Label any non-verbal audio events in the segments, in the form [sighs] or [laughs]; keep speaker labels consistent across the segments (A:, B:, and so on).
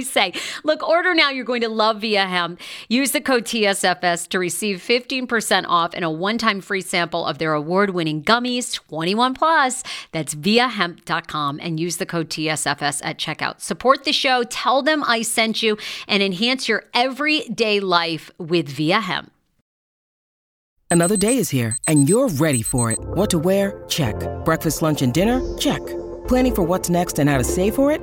A: say? Look, order now. You're going to love Viia Hemp. Use the code TSFS to receive 15% off and a one time free sample of their award winning gummies, 21 plus. That's viiahemp.com and use the code TSFS at checkout. Support the show, tell them I sent you, and enhance your everyday life with Viia Hemp.
B: Another day is here, and you're ready for it. What to wear? Check. Breakfast, lunch, and dinner? Check. Planning for what's next and how to save for it?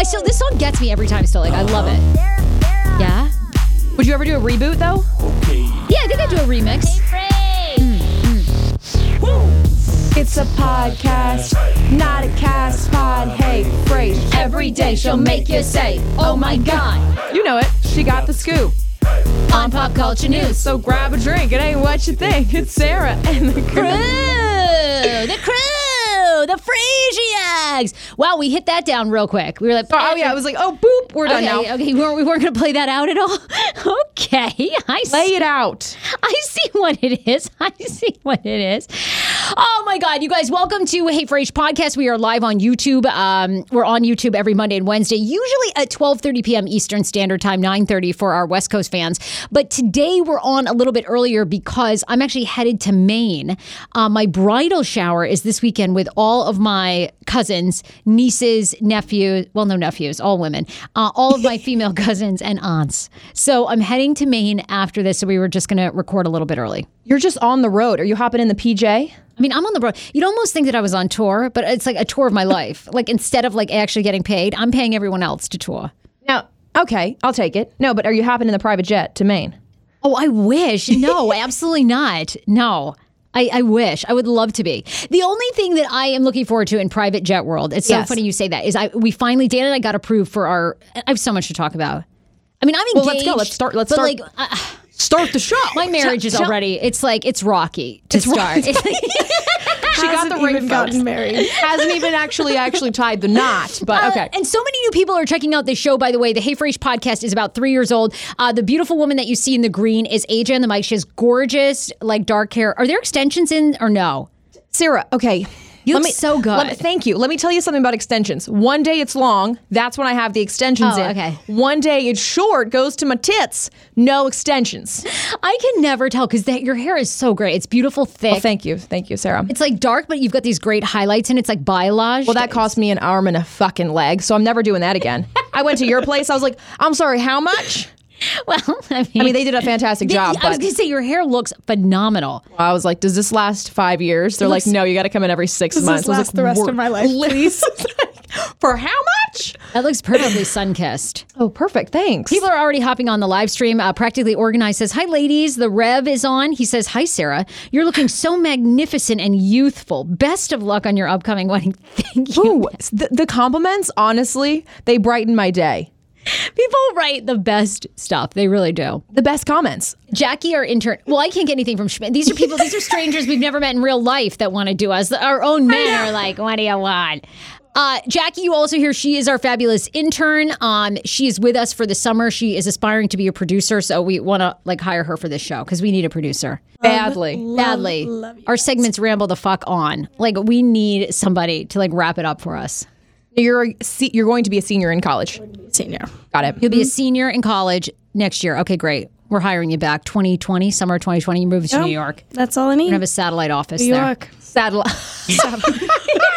A: I still, this song gets me every time still. Like, I love it. Yeah?
C: Would you ever do a reboot though?
A: Yeah, I think I'd do a remix. Mm, mm.
C: It's a podcast, not a cast pod. Hey, phrase. Every day she'll make you say, oh my god. You know it. She got the scoop.
A: On pop culture news.
C: So grab a drink. It ain't what you think. It's Sarah and the crew.
A: Crew! The crew! The Frasiags! Wow, we hit that down real quick. We were like,
C: oh, oh yeah, I was like, oh boop, we're done
A: okay,
C: now.
A: okay, we weren't, we weren't going to play that out at all. [laughs] okay, I see.
C: Lay it out.
A: I see what it is. I see what it is. Oh my God, you guys, welcome to Hey Frasier podcast. We are live on YouTube. Um, we're on YouTube every Monday and Wednesday, usually at 12:30 p.m. Eastern Standard Time, 9:30 for our West Coast fans. But today we're on a little bit earlier because I'm actually headed to Maine. Uh, my bridal shower is this weekend with all of my cousins, nieces, nephews. Well, no nephews, all women. Uh, all of my [laughs] female cousins and aunts. So I'm heading to Maine after this. So we were just going to record a little bit early.
C: You're just on the road. Are you hopping in the PJ?
A: I mean, I'm on the road. You'd almost think that I was on tour, but it's like a tour of my life. like instead of like actually getting paid, I'm paying everyone else to tour.
C: Now, okay, I'll take it. No, but are you hopping in the private jet to Maine?
A: Oh, I wish. No, [laughs] absolutely not. No. I, I wish. I would love to be. The only thing that I am looking forward to in private jet world, it's so
C: Yes.
A: funny you say that, is I we finally Dan and I got approved for our I have so much to talk about. I mean, I'm engaged.
C: Well, let's go. Let's start- let's start.
A: like uh,
C: Start the show.
A: my marriage is already it's like it's rocky to start. [laughs]
C: She got the ring
D: even gotten married.
C: Hasn't even actually actually tied the knot. But
A: Uh,
C: okay.
A: and so many new people are checking out this show, by the way. The Hey Frasier podcast is about three years old. Uh, the beautiful woman that you see in the green is AJ on the mic. She has gorgeous, like dark hair. Are there extensions in or no?
C: Sarah, okay.
A: You
D: Let
A: look
D: me-
A: so good.
D: me- thank you. Let me tell you something about extensions. One day it's long. That's when I have the extensions
A: Oh,
D: in.
A: okay.
D: One day it's short, goes to my tits. No extensions.
A: I can never tell because your hair is so great. It's beautiful, thick.
D: Well, thank you. Thank you, Sarah.
A: it's like dark, but you've got these great highlights, and it's like balayage.
D: Well, that cost me an arm and a fucking leg, so I'm never doing that again. [laughs] I went to your place. I was like, I'm sorry, how much? [laughs]
A: well, I mean,
D: I mean, they did a fantastic
A: they-
D: job,
A: I was gonna say your hair looks phenomenal.
D: I was like, does this last five years? They're like, no, you got to come in every six
E: Does
D: months.
E: this
D: I was
E: last
D: like,
E: the rest
D: "Wor-
E: of my life, please? [laughs] [laughs]
D: For how much?
A: That looks perfectly sun kissed.
D: Oh, perfect. Thanks.
A: People are already hopping on the live stream. Uh, Practically Organized says, Hi, ladies. The Rev is on. He says, Hi, Sarah. You're looking [gasps] so magnificent and youthful. Best of luck on your upcoming wedding. Thank you.
D: Ooh, the, the compliments, honestly, they brighten my day.
A: People write the best stuff. They really do.
D: The best comments.
A: Jackie, our intern. Well, I can't get anything from Schmidt. These are people, these are strangers we've never met in real life that want to do us. Our own men are like, what do you want? Uh, Jackie, you also hear she is our fabulous intern. Um, she is with us for the summer. She is aspiring to be a producer, so we want to like hire her for this show because we need a producer
D: Badly.
A: badly. our segments ramble the fuck on. Like we need somebody to like wrap it up for us.
D: You're a se- you're going to be a senior in college.
E: Senior.
D: Got it.
A: You'll be a mm-hmm. senior in college next year. Okay, great. We're hiring you back. 2020, summer 2020. You move to New York.
E: That's all I
A: We
E: need.
A: have a satellite office
E: New
A: there.
E: York.
D: Satellite. [laughs] [laughs]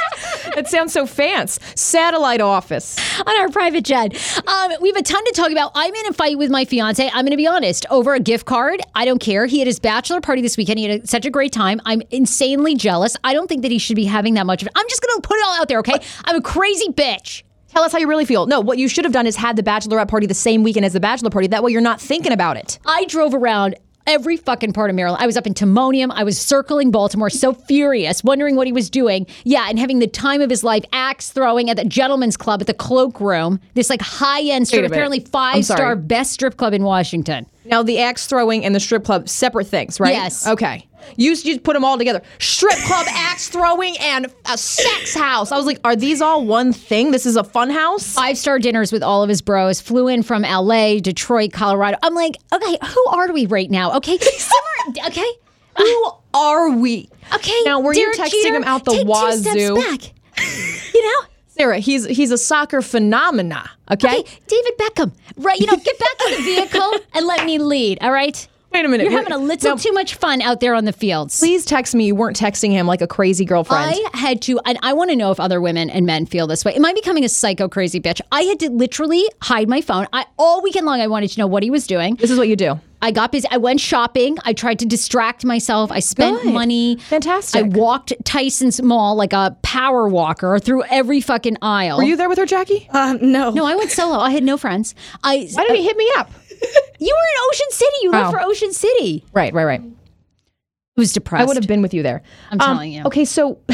D: that sounds so fancy. Satellite office.
A: on our private jet. Um, we have a ton to talk about. I'm in a fight with my fiance. I'm going to be honest over a gift card. I don't care. He had his bachelor party this weekend. He had a, such a great time. I'm insanely jealous. I don't think that he should be having that much of it. I'm just going to put it all out there, okay? I'm a crazy bitch.
D: Tell us how you really feel. No, what you should have done is had the bachelorette party the same weekend as the bachelor party. That way you're not thinking about it.
A: I drove around every fucking part of Maryland. I was up in Timonium. I was circling Baltimore, so furious, wondering what he was doing. Yeah, and having the time of his life, axe throwing at the Gentleman's Club at the Cloak Room, this like high end strip,
D: Wait a minute.
A: apparently five star best strip club in Washington.
D: Now the axe throwing and the strip club separate things, right?
A: Yes.
D: Okay. You you put them all together. Strip club, [laughs] axe throwing, and a sex house. I was like, are these all one thing? This is a fun house.
A: five star dinners with all of his bros. Flew in from LA, Detroit, Colorado. I'm like, okay, who are we right now? Okay, [laughs] Simmer- okay,
D: Who are we?
A: okay.
D: Now, were you texting
A: Jeter,
D: him out the
A: take
D: wazoo?
A: Two steps back. You know.
D: Sarah, he's he's a soccer phenomena. Okay.
A: Okay, David Beckham. Right, you know, get back in the vehicle [laughs] and let me lead. All right.
D: Wait a minute.
A: You're having a little
D: Now,
A: too much fun out there on the fields.
D: Please text me you weren't texting him like a crazy girlfriend.
A: I had to, and I want to know if other women and men feel this way. Am I becoming a psycho crazy bitch? I had to literally hide my phone. I all weekend long I wanted to know what he was doing.
D: this is what you do.
A: I got busy. I went shopping. I tried to distract myself. I spent
D: Good.
A: money.
D: Fantastic.
A: I walked Tyson's Mall like a power walker through every fucking aisle.
D: Were you there with her, Jackie?
E: Uh, no.
A: No, I went solo. I had no friends. I.
D: Why didn't he hit me up? [laughs]
A: You were in Ocean City. You left
D: Oh.
A: for Ocean City.
D: Right, right, right.
A: It was depressed.
D: I would have been with you there.
A: I'm um, telling you.
D: Okay, so [laughs]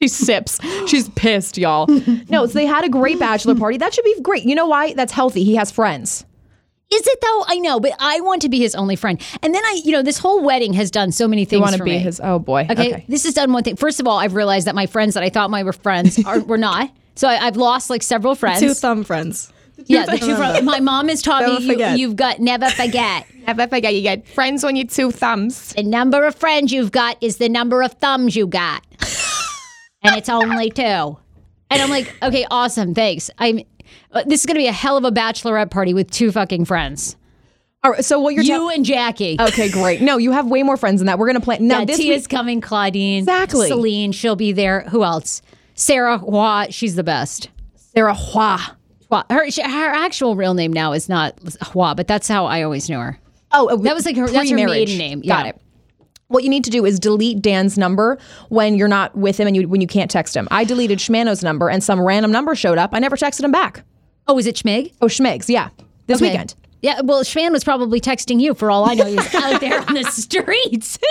D: she sips. She's pissed, y'all. [laughs] no, so they had a great bachelor party. That should be great. You know why? That's healthy. He has friends.
A: Is it though? I know, but I want to be his only friend. And then I, you know, this whole wedding has done so many things
D: You want to
A: for
D: be
A: me.
D: his? Oh boy.
A: Okay,
D: Okay.
A: this has done one thing. First of all, I've realized that my friends that I thought my were friends are were not. So I, I've lost like several friends.
E: Two thumb friends.
A: Yeah, the two my mom has taught
E: Never
A: me you, you've got never forget. [laughs]
D: Never forget you get friends on your two thumbs.
A: the number of friends you've got is the number of thumbs you got, [laughs] and it's only two. And I'm like, okay, awesome, thanks. I'm. uh, This is gonna be a hell of a bachelorette party with two fucking friends.
D: All right. So what you're
A: You
D: tell-
A: and Jackie.
D: Okay, great. No, you have way more friends than that. We're gonna plan. Now
A: Yeah,
D: this
A: Tia's
D: week,
A: coming. Claudine,
D: Exactly.
A: Celine, she'll be there. Who else? Sarah Hua, she's the best.
D: Sarah Hua.
A: Hua. Her she, her actual real name now is not Hua, but that's how I always knew her.
D: Oh,
A: That was like her- that's her maiden name.
D: Got
A: Yeah.
D: it. What you need to do is delete Dan's number when you're not with him and you when you can't text him. I deleted Schmano's number and some random number showed up. I never texted him back.
A: Oh, is it Schmig?
D: Oh, Schmegs, yeah. This
A: Okay.
D: weekend.
A: Yeah, well, Schman was probably texting you for all I know. He was out [laughs] there on the streets. [laughs]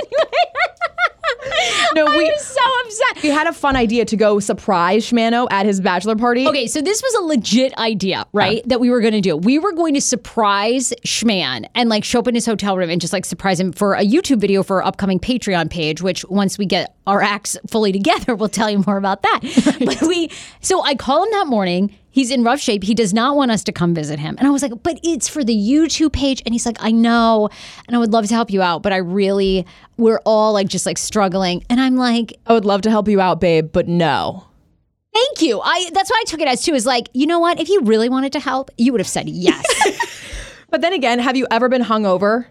A: [laughs]
D: No, we
A: so upset.
D: we had a fun idea to go surprise Schmano at his bachelor party.
A: Okay, so this was a legit idea, right? That we were going to do. We were going to surprise Schman and like show up in his hotel room and just like surprise him for a YouTube video for our upcoming Patreon page, which once we get our acts fully together, [laughs] we'll tell you more about that. [laughs] but we, so I call him that morning. He's in rough shape. He does not want us to come visit him. And I was like, but it's for the YouTube page. And he's like, I know. And I would love to help you out, but I really, we're all like just like struggling. And I'm like,
D: I would love to help you out, babe, but no.
A: thank you. I that's why I took it as too, is like, you know what? If you really wanted to help, you would have said yes. [laughs]
D: But then again, have you ever been hungover?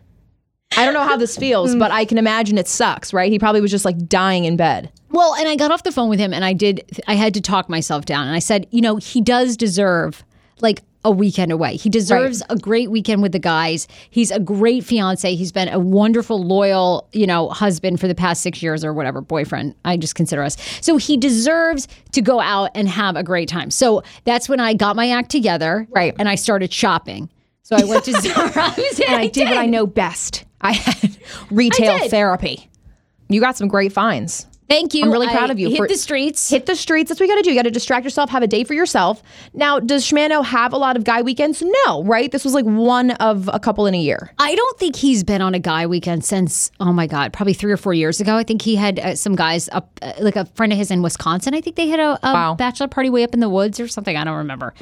D: I don't know how this feels, but I can imagine it sucks, right? He probably was just like dying in bed.
A: Well, and I got off the phone with him and I did, I had to talk myself down. And I said, you know, he does deserve like a weekend away. He deserves a great weekend with the guys. He's a great fiance. He's been a wonderful, loyal, you know, husband for the past six years or whatever, boyfriend. I just consider us. So he deserves to go out and have a great time. So that's when I got my act together.
D: Right.
A: And I started shopping. So I went to [laughs] Zara.
D: And I did what I know best. I had [laughs] retail
A: I
D: therapy. You got some great finds.
A: Thank you.
D: I'm really proud
A: I
D: of you
A: Hit
D: for-
A: the streets.
D: Hit the streets. That's what you got to do. You got to distract yourself, have a day for yourself. Now, does Schmano have a lot of guy weekends? No, right? This was like one of a couple in a year.
A: I don't think he's been on a guy weekend since oh my god, probably three or four years ago. I think he had uh, some guys up, uh, like a friend of his in Wisconsin. I think they had a, a
D: Wow.
A: bachelor party way up in the woods or something. I don't remember.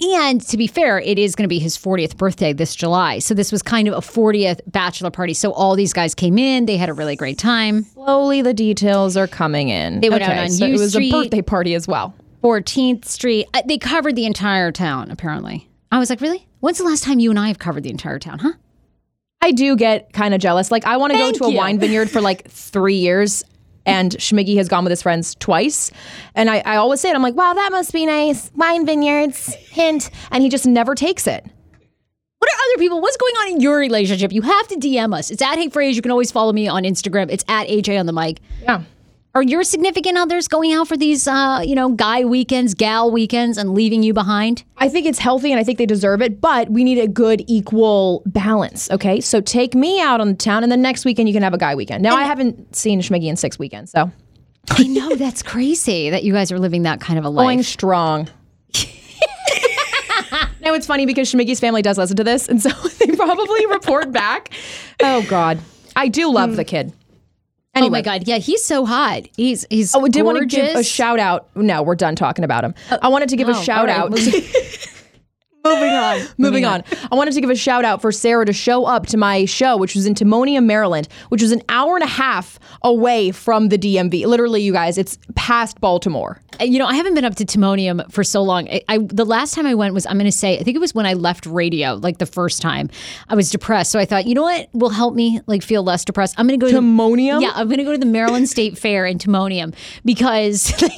A: And to be fair, it is going to be his 40th birthday this July. So this was kind of a 40th bachelor party. So all these guys came in. They had a really great time.
D: Slowly, the details are coming in.
A: They went out on
D: so
A: U
D: it was
A: Street.
D: a birthday party as well.
A: 14th Street. Uh, They covered the entire town, apparently. I was like, really? When's the last time you and I have covered the entire town, huh?
D: I do get kind of jealous. Like, I want to go to a
A: you.
D: wine vineyard for like three years, and Schmiggy has gone with his friends twice. And I, I always say it. I'm like, wow, that must be nice. Wine vineyards, hint. And he just never takes it.
A: What are other people? What's going on in your relationship? You have to DM us. It's at Hey Frase. You can always follow me on Instagram. It's at AJ on the mic.
D: Yeah.
A: Are your significant others going out for these, uh, you know, guy weekends, gal weekends, and leaving you behind?
D: I think it's healthy and I think they deserve it, but we need a good equal balance. Okay. So take me out on the town and then next weekend you can have a guy weekend. Now, I haven't seen Schmiggy in six weekends, so
A: I know that's crazy that you guys are living that kind of a life.
D: going strong. now it's funny because Schmiggy's family does listen to this, and so [laughs] they probably report back. Oh God, I do love the kid. Anyway.
A: Oh my god, yeah, he's so hot. He's he's.
D: Oh, I did want to give a shout out. No, we're done talking about him. Uh, I wanted to give
A: oh,
D: a shout
A: right,
D: out. [laughs]
A: moving- [laughs]
D: Moving on. Moving on. I wanted to give a shout out for Sarah to show up to my show, which was in Timonium, Maryland, which was an hour and a half away from the DMV. Literally, you guys, it's past Baltimore.
A: Uh, you know, I haven't been up to Timonium for so long. I, I the last time I went was I'm going to say I think it was when I left radio, like the first time. I was depressed, so I thought, you know what will help me like feel less depressed. I'm going to go to
D: Timonium?
A: To, yeah, I'm going to go to the Maryland State Fair in Timonium because [laughs] like,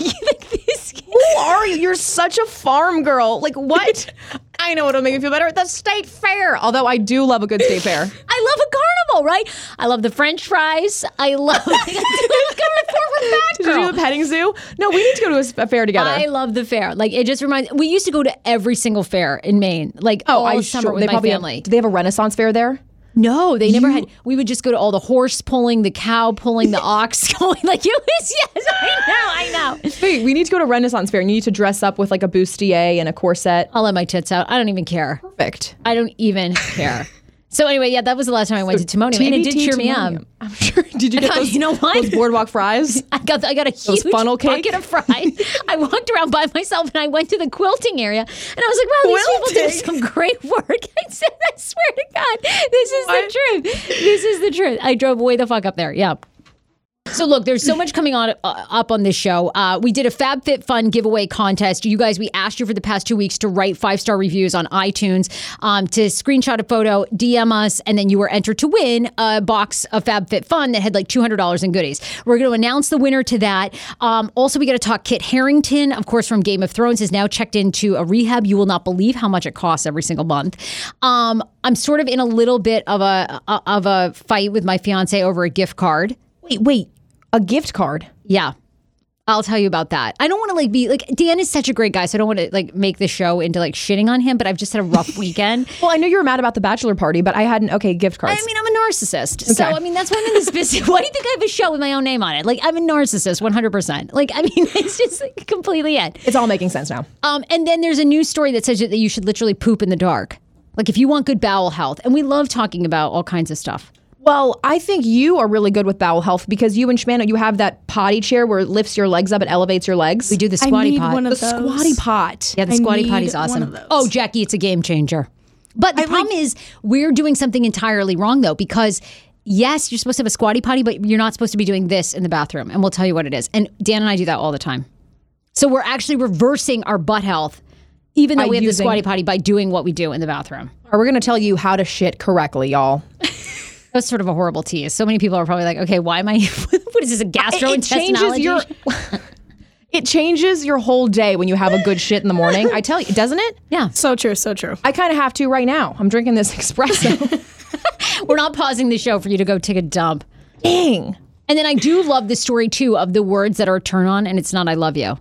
D: Who are you? You're such a farm girl. Like, what? [laughs] I know what'll make me feel better. The state fair. Although I do love a good state fair. [laughs]
A: I love a carnival, right? I love the French fries. I love. [laughs] I love
D: Did you do the petting zoo? No, we need to go to a, fair together.
A: I love the fair. Like it just reminds. We used to go to every single fair in Maine, like
D: oh,
A: all
D: I
A: summer
D: sure
A: with
D: they
A: my
D: probably
A: family.
D: Have, do they have a Renaissance fair there?
A: No, they never had. We would just go to all the horse pulling, the cow pulling, the [laughs] ox going. Like it was. Yes, I know. I know.
D: Wait, we need to go to Renaissance fair and you need to dress up with like a bustier and a corset.
A: I'll let my tits out. I don't even care.
D: Perfect.
A: I don't even care. [laughs] So anyway, yeah, that was the last time I went to Timonium, and it did cheer me up.
D: I'm sure. Did you [laughs] get those, [laughs]
A: you know what?
D: those boardwalk fries? [laughs]
A: I got I got a huge
D: funnel cake?
A: bucket of fries. I walked around by myself and I went to the quilting area and I was like, wow, these people do some great work. I said, I swear to God, this is the truth. This is the truth. I drove way the fuck up there. Yeah. So look, there's so much coming on uh, up on this show. Uh, we did a FabFitFun giveaway contest. You guys, we asked you for the past two weeks to write five star reviews on iTunes, um, to screenshot a photo, DM us, and then you were entered to win a box of FabFitFun that had like two hundred dollars in goodies. We're going to announce the winner to that. Um, also, we got to talk. Kit Harrington, of course, from Game of Thrones, is now checked into a rehab. You will not believe how much it costs every single month. Um, I'm sort of in a little bit of a of a fight with my fiance over a gift card.
D: Wait, wait. A gift card.
A: Yeah. I'll tell you about that. I don't want to like be like Dan is such a great guy, so I don't want to like make the show into like shitting on him, but I've just had a rough [laughs] weekend.
D: Well, I know you were mad about the bachelor party, but I hadn't. Okay, gift cards.
A: I mean, I'm a narcissist. So, I mean, that's why I'm in this [laughs] business. Why do you think I have a show with my own name on it? Like, I'm a narcissist 100%. Like, I mean, [laughs] it's just like, completely it.
D: it's all making sense now.
A: Um, and then there's a news story that says that you should literally poop in the dark. Like, if you want good bowel health. And we love talking about all kinds of stuff.
D: Well, I think you are really good with bowel health because you and Shmano, you have that potty chair where it lifts your legs up and elevates your legs.
A: We do the
C: I
A: squatty
C: need
A: pot.
C: one
D: the
C: those.
D: squatty pot.
A: Yeah, the
C: I
A: squatty
C: need
A: potty's
C: one
A: awesome.
C: of those.
A: Oh, Jackie, it's a game changer. But the problem is, we're doing something entirely wrong though, because yes, you're supposed to have a squatty potty, but you're not supposed to be doing this in the bathroom. And we'll tell you what it is. And Dan and I do that all the time. So we're actually reversing our butt health, even though
D: By
A: we have the
D: using-
A: squatty potty, by doing what we do in the bathroom.
D: Are We're going to tell you how to shit correctly, y'all. [laughs]
A: That was sort of a horrible tease. So many people are probably like, okay, why am I, [laughs] what is this, a gastrointestinal?
D: it changes your [laughs] it changes your whole day when you have a good shit in the morning. I tell you, doesn't it?
A: yeah.
C: So true, so true.
D: I kind of have to right now. I'm drinking this espresso. [laughs]
A: We're not pausing the show for you to go take a dump.
D: Dang.
A: And then I do love the story too of the words that are turn on and it's not I love you.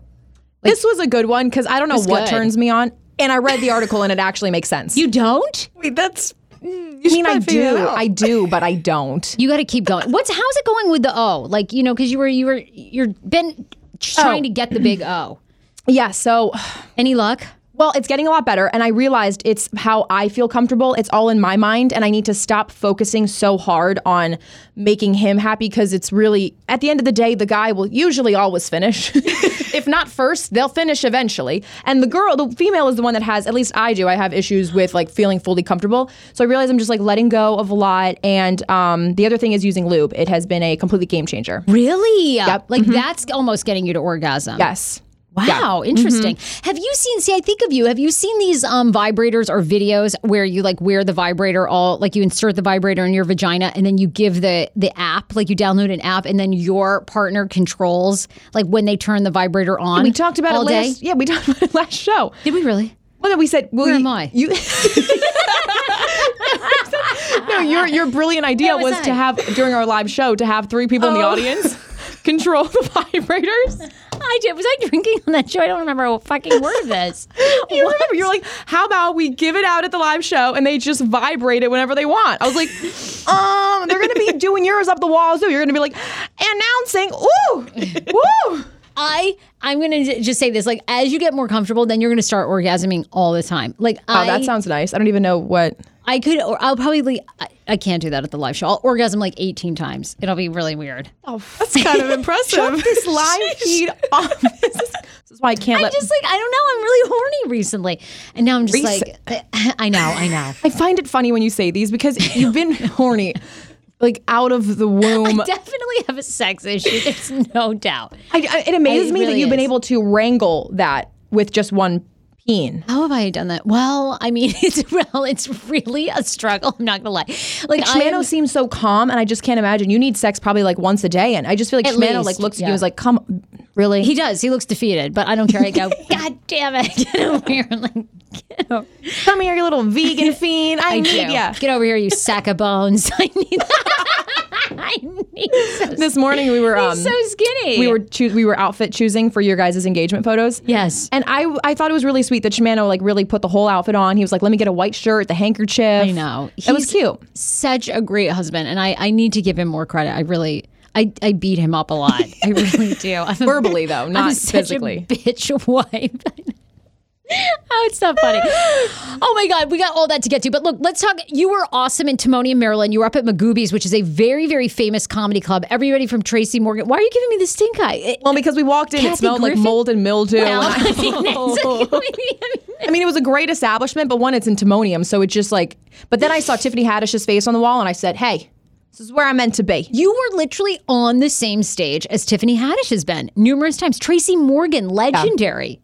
D: this was a good one because I don't know what
A: good.
D: turns me on. And I read the article and it actually makes sense.
A: You don't?
C: Wait, that's. You
D: I mean, I do. I do, but I don't.
A: You got to keep going. What's how's it going with the O? Like you know, because you were you were you're been trying to get the big O.
D: Yeah, so
A: Any luck?
D: Well, it's getting a lot better. And I realized it's how I feel comfortable. It's all in my mind. And I need to stop focusing so hard on making him happy because it's really, at the end of the day, the guy will usually always finish. [laughs] if not first, they'll finish eventually. And the girl, the female is the one that has, at least I do, I have issues with like feeling fully comfortable. So I realize I'm just like letting go of a lot. And um, the other thing is using lube. It has been a completely game changer.
A: Really?
D: Yep.
A: Like that's almost getting you to orgasm.
D: Yes.
A: Wow, interesting. Have you seen? See, I think of you. Have you seen these um, vibrators or videos where you like wear the vibrator all like you insert the vibrator in your vagina and then you give the the app like you download an app and then your partner controls like when they turn the vibrator on.
D: We talked about
A: all
D: it
A: day.
D: last. Yeah, we [laughs] talked about it last show.
A: Did we really?
D: Well, then we said, well,
A: Where
D: you,
A: am I?
D: You, [laughs] no, your your brilliant idea
A: was
D: was to have during our live show to have three people in the
A: Oh.
D: audience control the [laughs] vibrators. [laughs]
A: I did. Was I drinking on that show? I don't remember a fucking word of this. [laughs]
D: You remember? You're like, how about we give it out at the live show and they just vibrate it whenever they want? I was like, [laughs] um, they're gonna be doing yours up the walls too. You're gonna be like announcing, ooh, woo.
A: I I'm gonna just say this: like, as you get more comfortable, then you're gonna start orgasming all the time. Like,
D: Oh,
A: I,
D: that sounds nice. I don't even know what.
A: I could, or I'll probably, I, I can't do that at the live show. I'll orgasm like 18 times. It'll be really weird.
C: Oh, That's kind of [laughs] impressive.
D: Shut this live feed off. [laughs] This is, this is why I can't
A: I
D: let.
A: just like I don't know. I'm really horny recently, and now I'm just like, [laughs] I know, I know.
D: I find it funny when you say these because you've been horny, like out of the womb.
A: I definitely have a sex issue. There's no doubt.
D: I, I, it amazes
A: It
D: me that you've been able to wrangle that with just one
A: How have I done that? Well, I mean, [laughs] it's well, it's really a struggle. I'm not gonna lie. Like,
D: Like Shmano seems so calm, and I just can't imagine. You need sex probably like once a day, and I just feel like Shmano
A: least,
D: like looks at you and is like, "Come, really?"
A: he does. He looks defeated, but I don't care. I go, [laughs] God damn it, [laughs] get over here! Like, get over.
D: Come here, you little vegan fiend. I,
A: I
D: need
A: do.
D: ya.
A: Get over here, you sack of bones. I need. I need. So,
D: This morning we were um,
A: so skinny.
D: we were choo- we were outfit choosing for your guys' engagement photos.
A: Yes.
D: And I I thought it was really sweet that Shmano like really put the whole outfit on. He was like, "Let me get a white shirt, the handkerchief."
A: I know.
D: That was cute.
A: Such a great husband, and I, I need to give him more credit. I really, I, I beat him up a lot. I really [laughs] do. I'm
D: Verbally, though, [laughs]
A: I'm
D: not
A: such
D: physically.
A: A bitch [laughs] wife. [laughs] Oh, it's not funny. Oh my God, we got all that to get to. But look, let's talk. You were awesome in Timonium, Maryland. You were up at Magooby's, which is a very, very famous comedy club. Everybody from Tracy Morgan. Why are you giving me the stink eye? It-
D: Well, because we walked in, it smelled
A: Griffin?
D: like mold and mildew.
A: well,
D: and [laughs] I-
A: I mean, it's- [laughs]
D: I mean, it was a great establishment, but one, it's in Timonium, so it's just like. But then I saw Tiffany Haddish's face on the wall, and I said, "Hey, this is where I'm meant to be."
A: You were literally on the same stage as Tiffany Haddish has been numerous times. Tracy Morgan, legendary.
D: Yeah,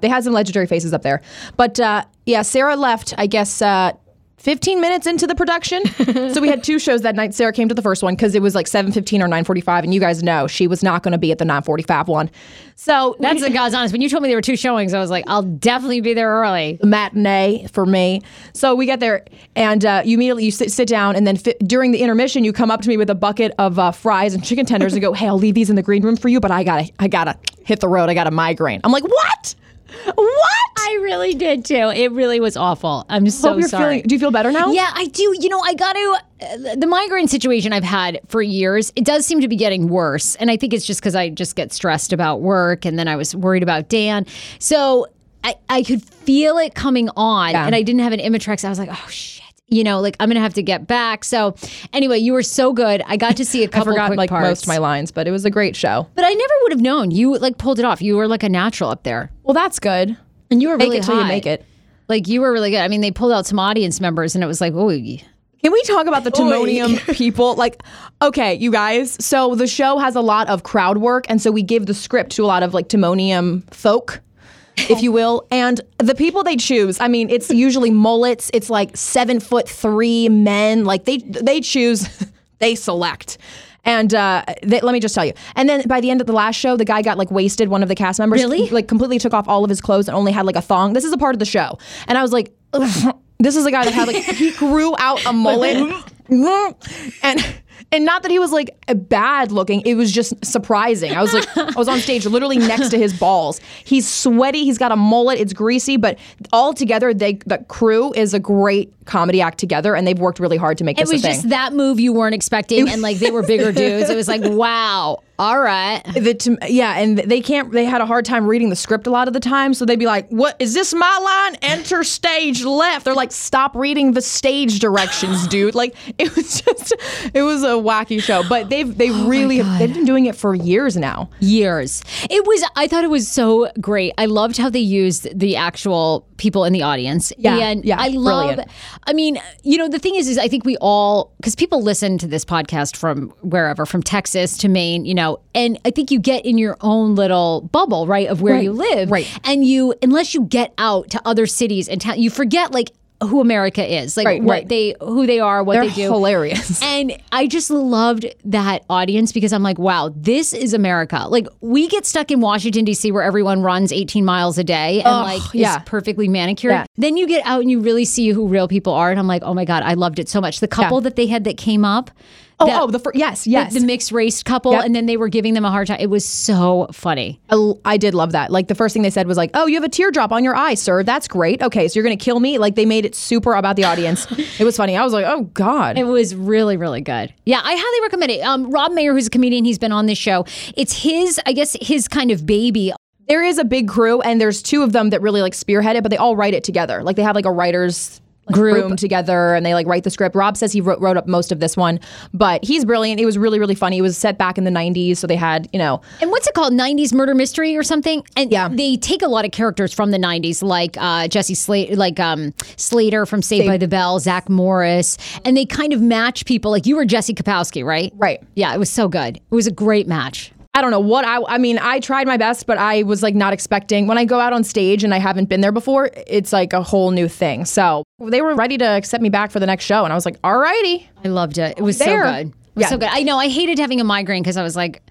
D: they had some legendary faces up there. But uh, yeah, Sarah left, I guess, uh, 15 minutes into the production. [laughs] so we had two shows that night. Sarah came to the first one because it was like 7.15 or 9.45. And you guys know she was not going to be at the 9.45 one. So
A: That's the God's honest. When you told me there were two showings, I was like, I'll definitely be there early.
D: matinee for me. So we get there, and uh, you immediately you sit, sit down, and then fi- during the intermission, you come up to me with a bucket of uh, fries and chicken tenders and go, "Hey, I'll leave these in the green room for you, but I gotta, I gotta hit the road. I got a migraine." I'm like, "What? What?"
A: I really did too. It really was awful. I'm so
D: Hope you're
A: sorry.
D: feeling. Do you feel better now?
A: Yeah, I do. You know, I got to. Uh, the migraine situation I've had for years, it does seem to be getting worse. And I think it's just because I just get stressed about work and then I was worried about Dan. So I, I could feel it coming on
D: Yeah.
A: and I didn't have an Imitrex. I was like, oh shit. You know, like I'm gonna have to get back. So anyway, you were so good. I got to see a [laughs] couple
D: forgot
A: quick
D: like
A: parts.
D: most of my lines, but it was a great show.
A: but I never would have known. You like pulled it off. You were like a natural up there.
D: Well, that's good.
A: And you were
D: Make
A: really
D: it till you make it.
A: Like you were really good. I mean, they pulled out some audience members and it was like, oh,
D: Can we talk about the [laughs] Timonium [laughs] people? Like, okay, you guys. So the show has a lot of crowd work, and so we give the script to a lot of like Timonium folk, if you will. And the people they choose, I mean, it's usually mullets. It's like seven foot three men. Like they they choose, [laughs] they select. And uh, they, let me just tell you. And then by the end of the last show, the guy got like wasted. One of the cast members,
A: Really?
D: Like completely took off all of his clothes and only had like a thong. This is a part of the show, and I was like, [laughs] this is a guy that had like he grew out a mullet, [laughs] and and not that he was like bad looking. It was just surprising. I was like, [laughs] I was on stage literally next to his balls. He's sweaty. He's got a mullet. It's greasy, but all together, they the crew is a great comedy act together, and they've worked really hard to make
A: it
D: this
A: was
D: a thing.
A: just that move you weren't expecting, and like they were bigger dudes. It was like, [laughs] wow, all right.
D: the to, yeah, and they can't. They had a hard time reading the script a lot of the time, so they'd be like, "What is this? My line? Enter stage left." They're like, "Stop reading the stage directions, [laughs] dude!" Like it was just, it was a wacky show. But they've they oh really they've been doing it for years now.
A: years. It was I thought it was so great. I loved how they used the actual people in the audience.
D: Yeah,
A: and
D: yeah,
A: I love
D: brilliant.
A: I mean, you know, the thing is is I think we all cuz people listen to this podcast from wherever from Texas to Maine, you know, and I think you get in your own little bubble, right, of where
D: Right,
A: you live.
D: right.
A: And you unless you get out to other cities and town, you forget like who America is, like
D: Right,
A: what
D: right.
A: they who they are, what
D: They're
A: they do.
D: hilarious. [laughs]
A: And I just loved that audience because I'm like, wow, this is America. Like we get stuck in Washington D.C. where everyone runs 18 miles a day and
D: Ugh,
A: like
D: yeah.
A: is perfectly manicured.
D: Yeah.
A: Then you get out and you really see who real people are, and I'm like, oh my god, I loved it so much. The couple that they had that came up.
D: Oh,
A: that-
D: oh, the fir- yes, yes.
A: The, the mixed race couple,
D: Yep.
A: and then they were giving them a hard time. It was so funny.
D: I, I did love that. Like the first thing they said was like, "Oh, you have a teardrop on your eye, sir. That's great. Okay, so you're gonna kill me." Like they made it super about the audience. [laughs] it was funny. I was like, "Oh God."
A: It was really, really good. Yeah, I highly recommend it. Um, Rob Mayer, who's a comedian, he's been on this show. It's his, I guess, his kind of baby.
D: there is a big crew and there's two of them that really like spearhead it but they all write it together like they have like a writers like, room together and they like write the script rob says he wrote, wrote up most of this one but he's brilliant it was really really funny it was set back in the 90s so they had you know
A: And what's it called? 90s murder mystery or something? And
D: Yeah.
A: they take a lot of characters from the 90s, like uh, Jesse Slater, like um, Slater from Saved by the Bell, Zach Morris, and they kind of match people. Like you were Jesse Kapowski, right?
D: Right.
A: Yeah, it was so good. It was a great match.
D: I don't know what I I mean I tried my best but I was like not expecting when I go out on stage and I haven't been there before it's like a whole new thing so they were ready to accept me back for the next show and I was like alrighty
A: I loved it. It was
D: There.
A: so good. It was
D: Yeah.
A: so good. I know. I hated having a migraine because I was like,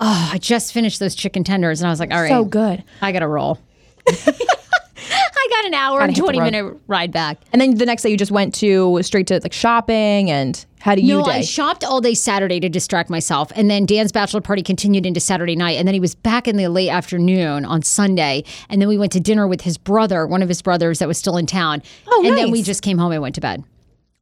A: oh, I just finished those chicken tenders, and I was like, all right,
D: so good
A: I gotta roll. [laughs] [laughs] I got an hour and 20 minute ride back.
D: and then the next day you just went to straight to like shopping and how a you
A: No,
D: day
A: I shopped all day Saturday to distract myself. And then Dan's bachelor party continued into Saturday night. And then he was back in the late afternoon on Sunday. And then we went to dinner with his brother, one of his brothers that was still in town.
D: Oh,
A: and then we just came home and went to bed.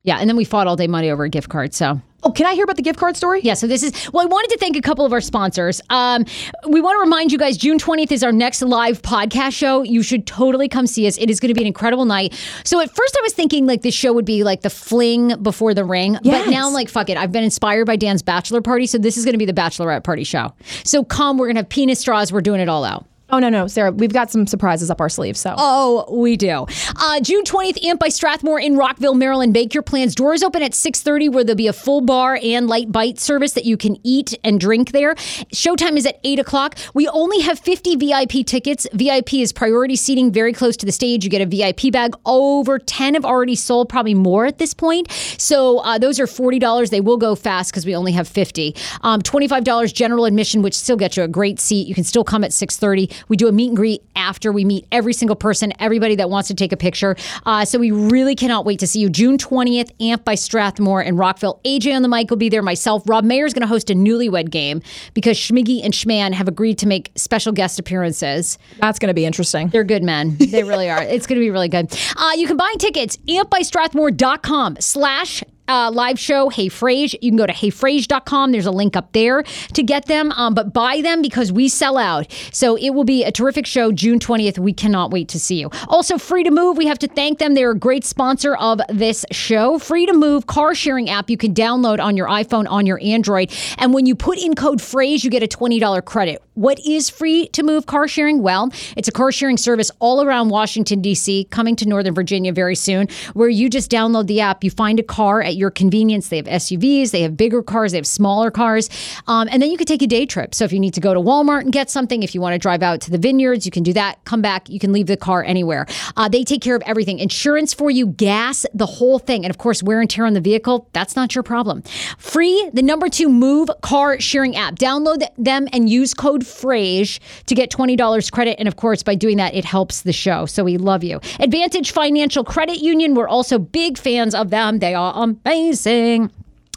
A: Yeah. And then we fought all day Monday over a gift card. So.
D: Oh can I hear about the gift card story
A: Yeah, so this is well. I wanted to thank a couple of our sponsors. Um, we want to remind you guys, June twentieth is our next live podcast show. You should totally come see us. It is going to be an incredible night. So at first, I was thinking like this show would be like the fling before the ring, but now I'm like, fuck it. I've been inspired by Dan's bachelor party, so this is going to be the bachelorette party show. So come, we're going to have penis straws. We're doing it all out.
D: Oh no, no, Sarah, we've got some surprises up our sleeves. So
A: Oh, we do. Uh, June 20th, Amp by Strathmore in Rockville, Maryland. Bake your plans. Doors open at 6.30 where there'll be a full bar and light bite service that you can eat and drink there. Showtime is at 8 o'clock. We only have 50 VIP tickets. VIP is priority seating very close to the stage. You get a VIP bag. Over 10 have already sold, probably more at this point. So uh, those are $40. They will go fast because we only have 50. Um, $25 general admission, which still gets you a great seat. You can still come at 6.30. We do a meet and greet after we meet every single person, everybody that wants to take a picture. Uh, so we really cannot wait to see you. June 20th, Amp by Strathmore in Rockville. AJ on the mic will be there. Myself, Rob Mayer is going to host a newlywed game because Schmiggy and Schman have agreed to make special guest appearances.
D: that's gonna be interesting.
A: They're good men. They really are. It's going to be really good. Uh, you can buy tickets, ampbystrathmore.com slash uh, live show, Hey Frase. You can go to heyfrase.com. There's a link up there to get them, um, but buy them because we sell out. So it will be a terrific show June 20th. We cannot wait to see you. Also, Free to Move, we have to thank them. They're a great sponsor of this show. Free to Move car sharing app you can download on your iPhone, on your Android. And when you put in code phrase, you get a $20 credit. What is free to move car sharing? Well, it's a car sharing service all around Washington, D.C., coming to Northern Virginia very soon, where you just download the app. You find a car at your convenience. They have SUVs, they have bigger cars, they have smaller cars. Um, and then you can take a day trip. So if you need to go to Walmart and get something, if you want to drive out to the vineyards, you can do that. Come back, you can leave the car anywhere. Uh, they take care of everything insurance for you, gas, the whole thing. And of course, wear and tear on the vehicle, that's not your problem. Free, the number two move car sharing app. Download them and use code phrase to get $20 credit. And of course, by doing that, it helps the show. So we love you. Advantage Financial Credit Union, we're also big fans of them. They are amazing.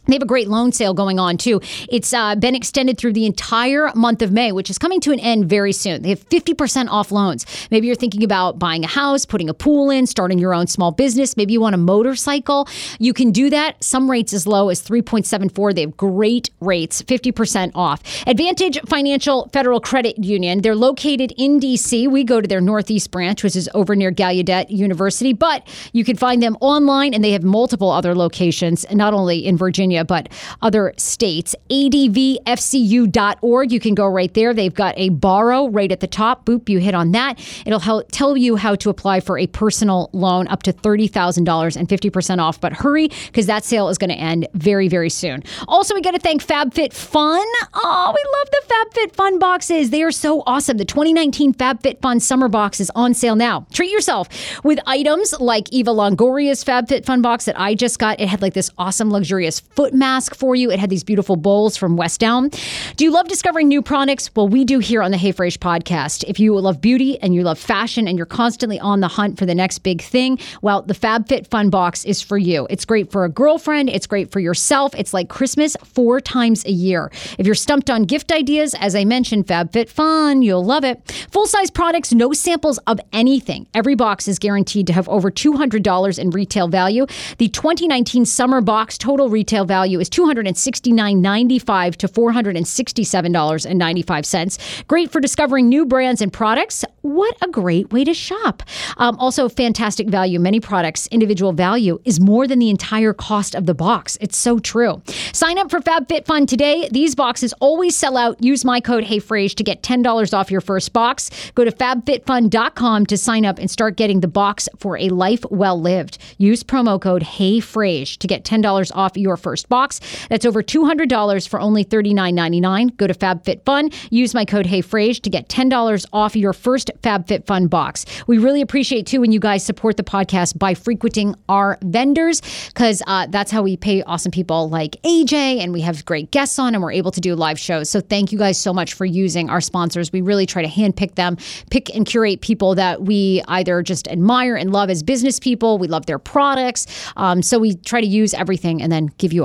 A: They have a great loan sale going on too. It's uh, been extended through the entire month of May, which is coming to an end very soon. They have 50% off loans. Maybe you're thinking about buying a house, putting a pool in, starting your own small business. Maybe you want a motorcycle. You can do that. Some rates as low as 3.74. They have great rates, 50% off. Advantage Financial Federal Credit Union. They're located in DC. We go to their Northeast branch, which is over near Gallaudet University, but you can find them online and they have multiple other locations, not only in Virginia but other states. ADVFCU.org. You can go right there. They've got a borrow right at the top. Boop, you hit on that. It'll help tell you how to apply for a personal loan up to $30,000 and 50% off. But hurry, because that sale is going to end very, very soon. Also, we got to thank FabFitFun. Oh, we love the FabFitFun boxes. They are so awesome. The 2019 FabFitFun summer box is on sale now. Treat yourself with items like Eva Longoria's FabFitFun box that I just got. It had like this awesome, luxurious foot foot mask for you. It had these beautiful bowls from West Elm. Do you love discovering new products? Well, we do here on the Hey Frase podcast. If you love beauty and you love fashion and you're constantly on the hunt for the next big thing, well, the FabFitFun box is for you. It's great for a girlfriend, it's great for yourself. It's like Christmas four times a year. If you're stumped on gift ideas, as I mentioned, FabFitFun, you'll love it. Full size products, no samples of anything. Every box is guaranteed to have over $200 in retail value. The 2019 summer box total retail value value is $269.95 to $467.95. Great for discovering new brands and products. What a great way to shop. Um, also, fantastic value. Many products, individual value is more than the entire cost of the box. It's so true. Sign up for FabFitFun today. These boxes always sell out. Use my code HeyFrase to get $10 off your first box. Go to fabfitfun.com to sign up and start getting the box for a life well lived. Use promo code HeyFrase to get $10 off your first first box. That's over $200 for only $39.99. Go to FabFitFun. Use my code HeyFrase to get $10 off your first FabFitFun box. We really appreciate too when you guys support the podcast by frequenting our vendors because uh, that's how we pay awesome people like AJ and we have great guests on and we're able to do live shows. So thank you guys so much for using our sponsors. We really try to handpick them, pick and curate people that we either just admire and love as business people. We love their products. Um, so we try to use everything and then give you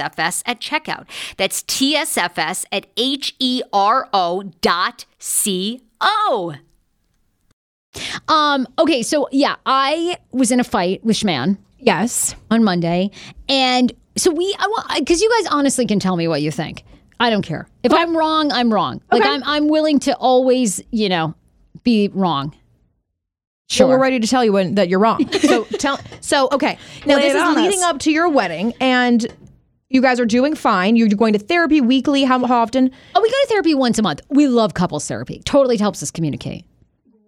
A: at checkout. That's TSFS at H E R O dot C O.
F: Um, okay, so yeah, I was in a fight with Shman
D: Yes.
F: on Monday, and so we, because you guys honestly can tell me what you think. I don't care if I'm wrong. I'm wrong. Like
D: Okay.
F: I'm, I'm willing to always, you know, be wrong.
D: Sure. we're ready to tell you when that you're wrong. So tell. So okay. Now
C: Lay
D: this is leading
C: us.
D: up to your wedding, and you guys are doing fine. You're going to therapy weekly. How, how often?
F: Oh, we go to therapy once a month. We love couples therapy. Totally helps us communicate.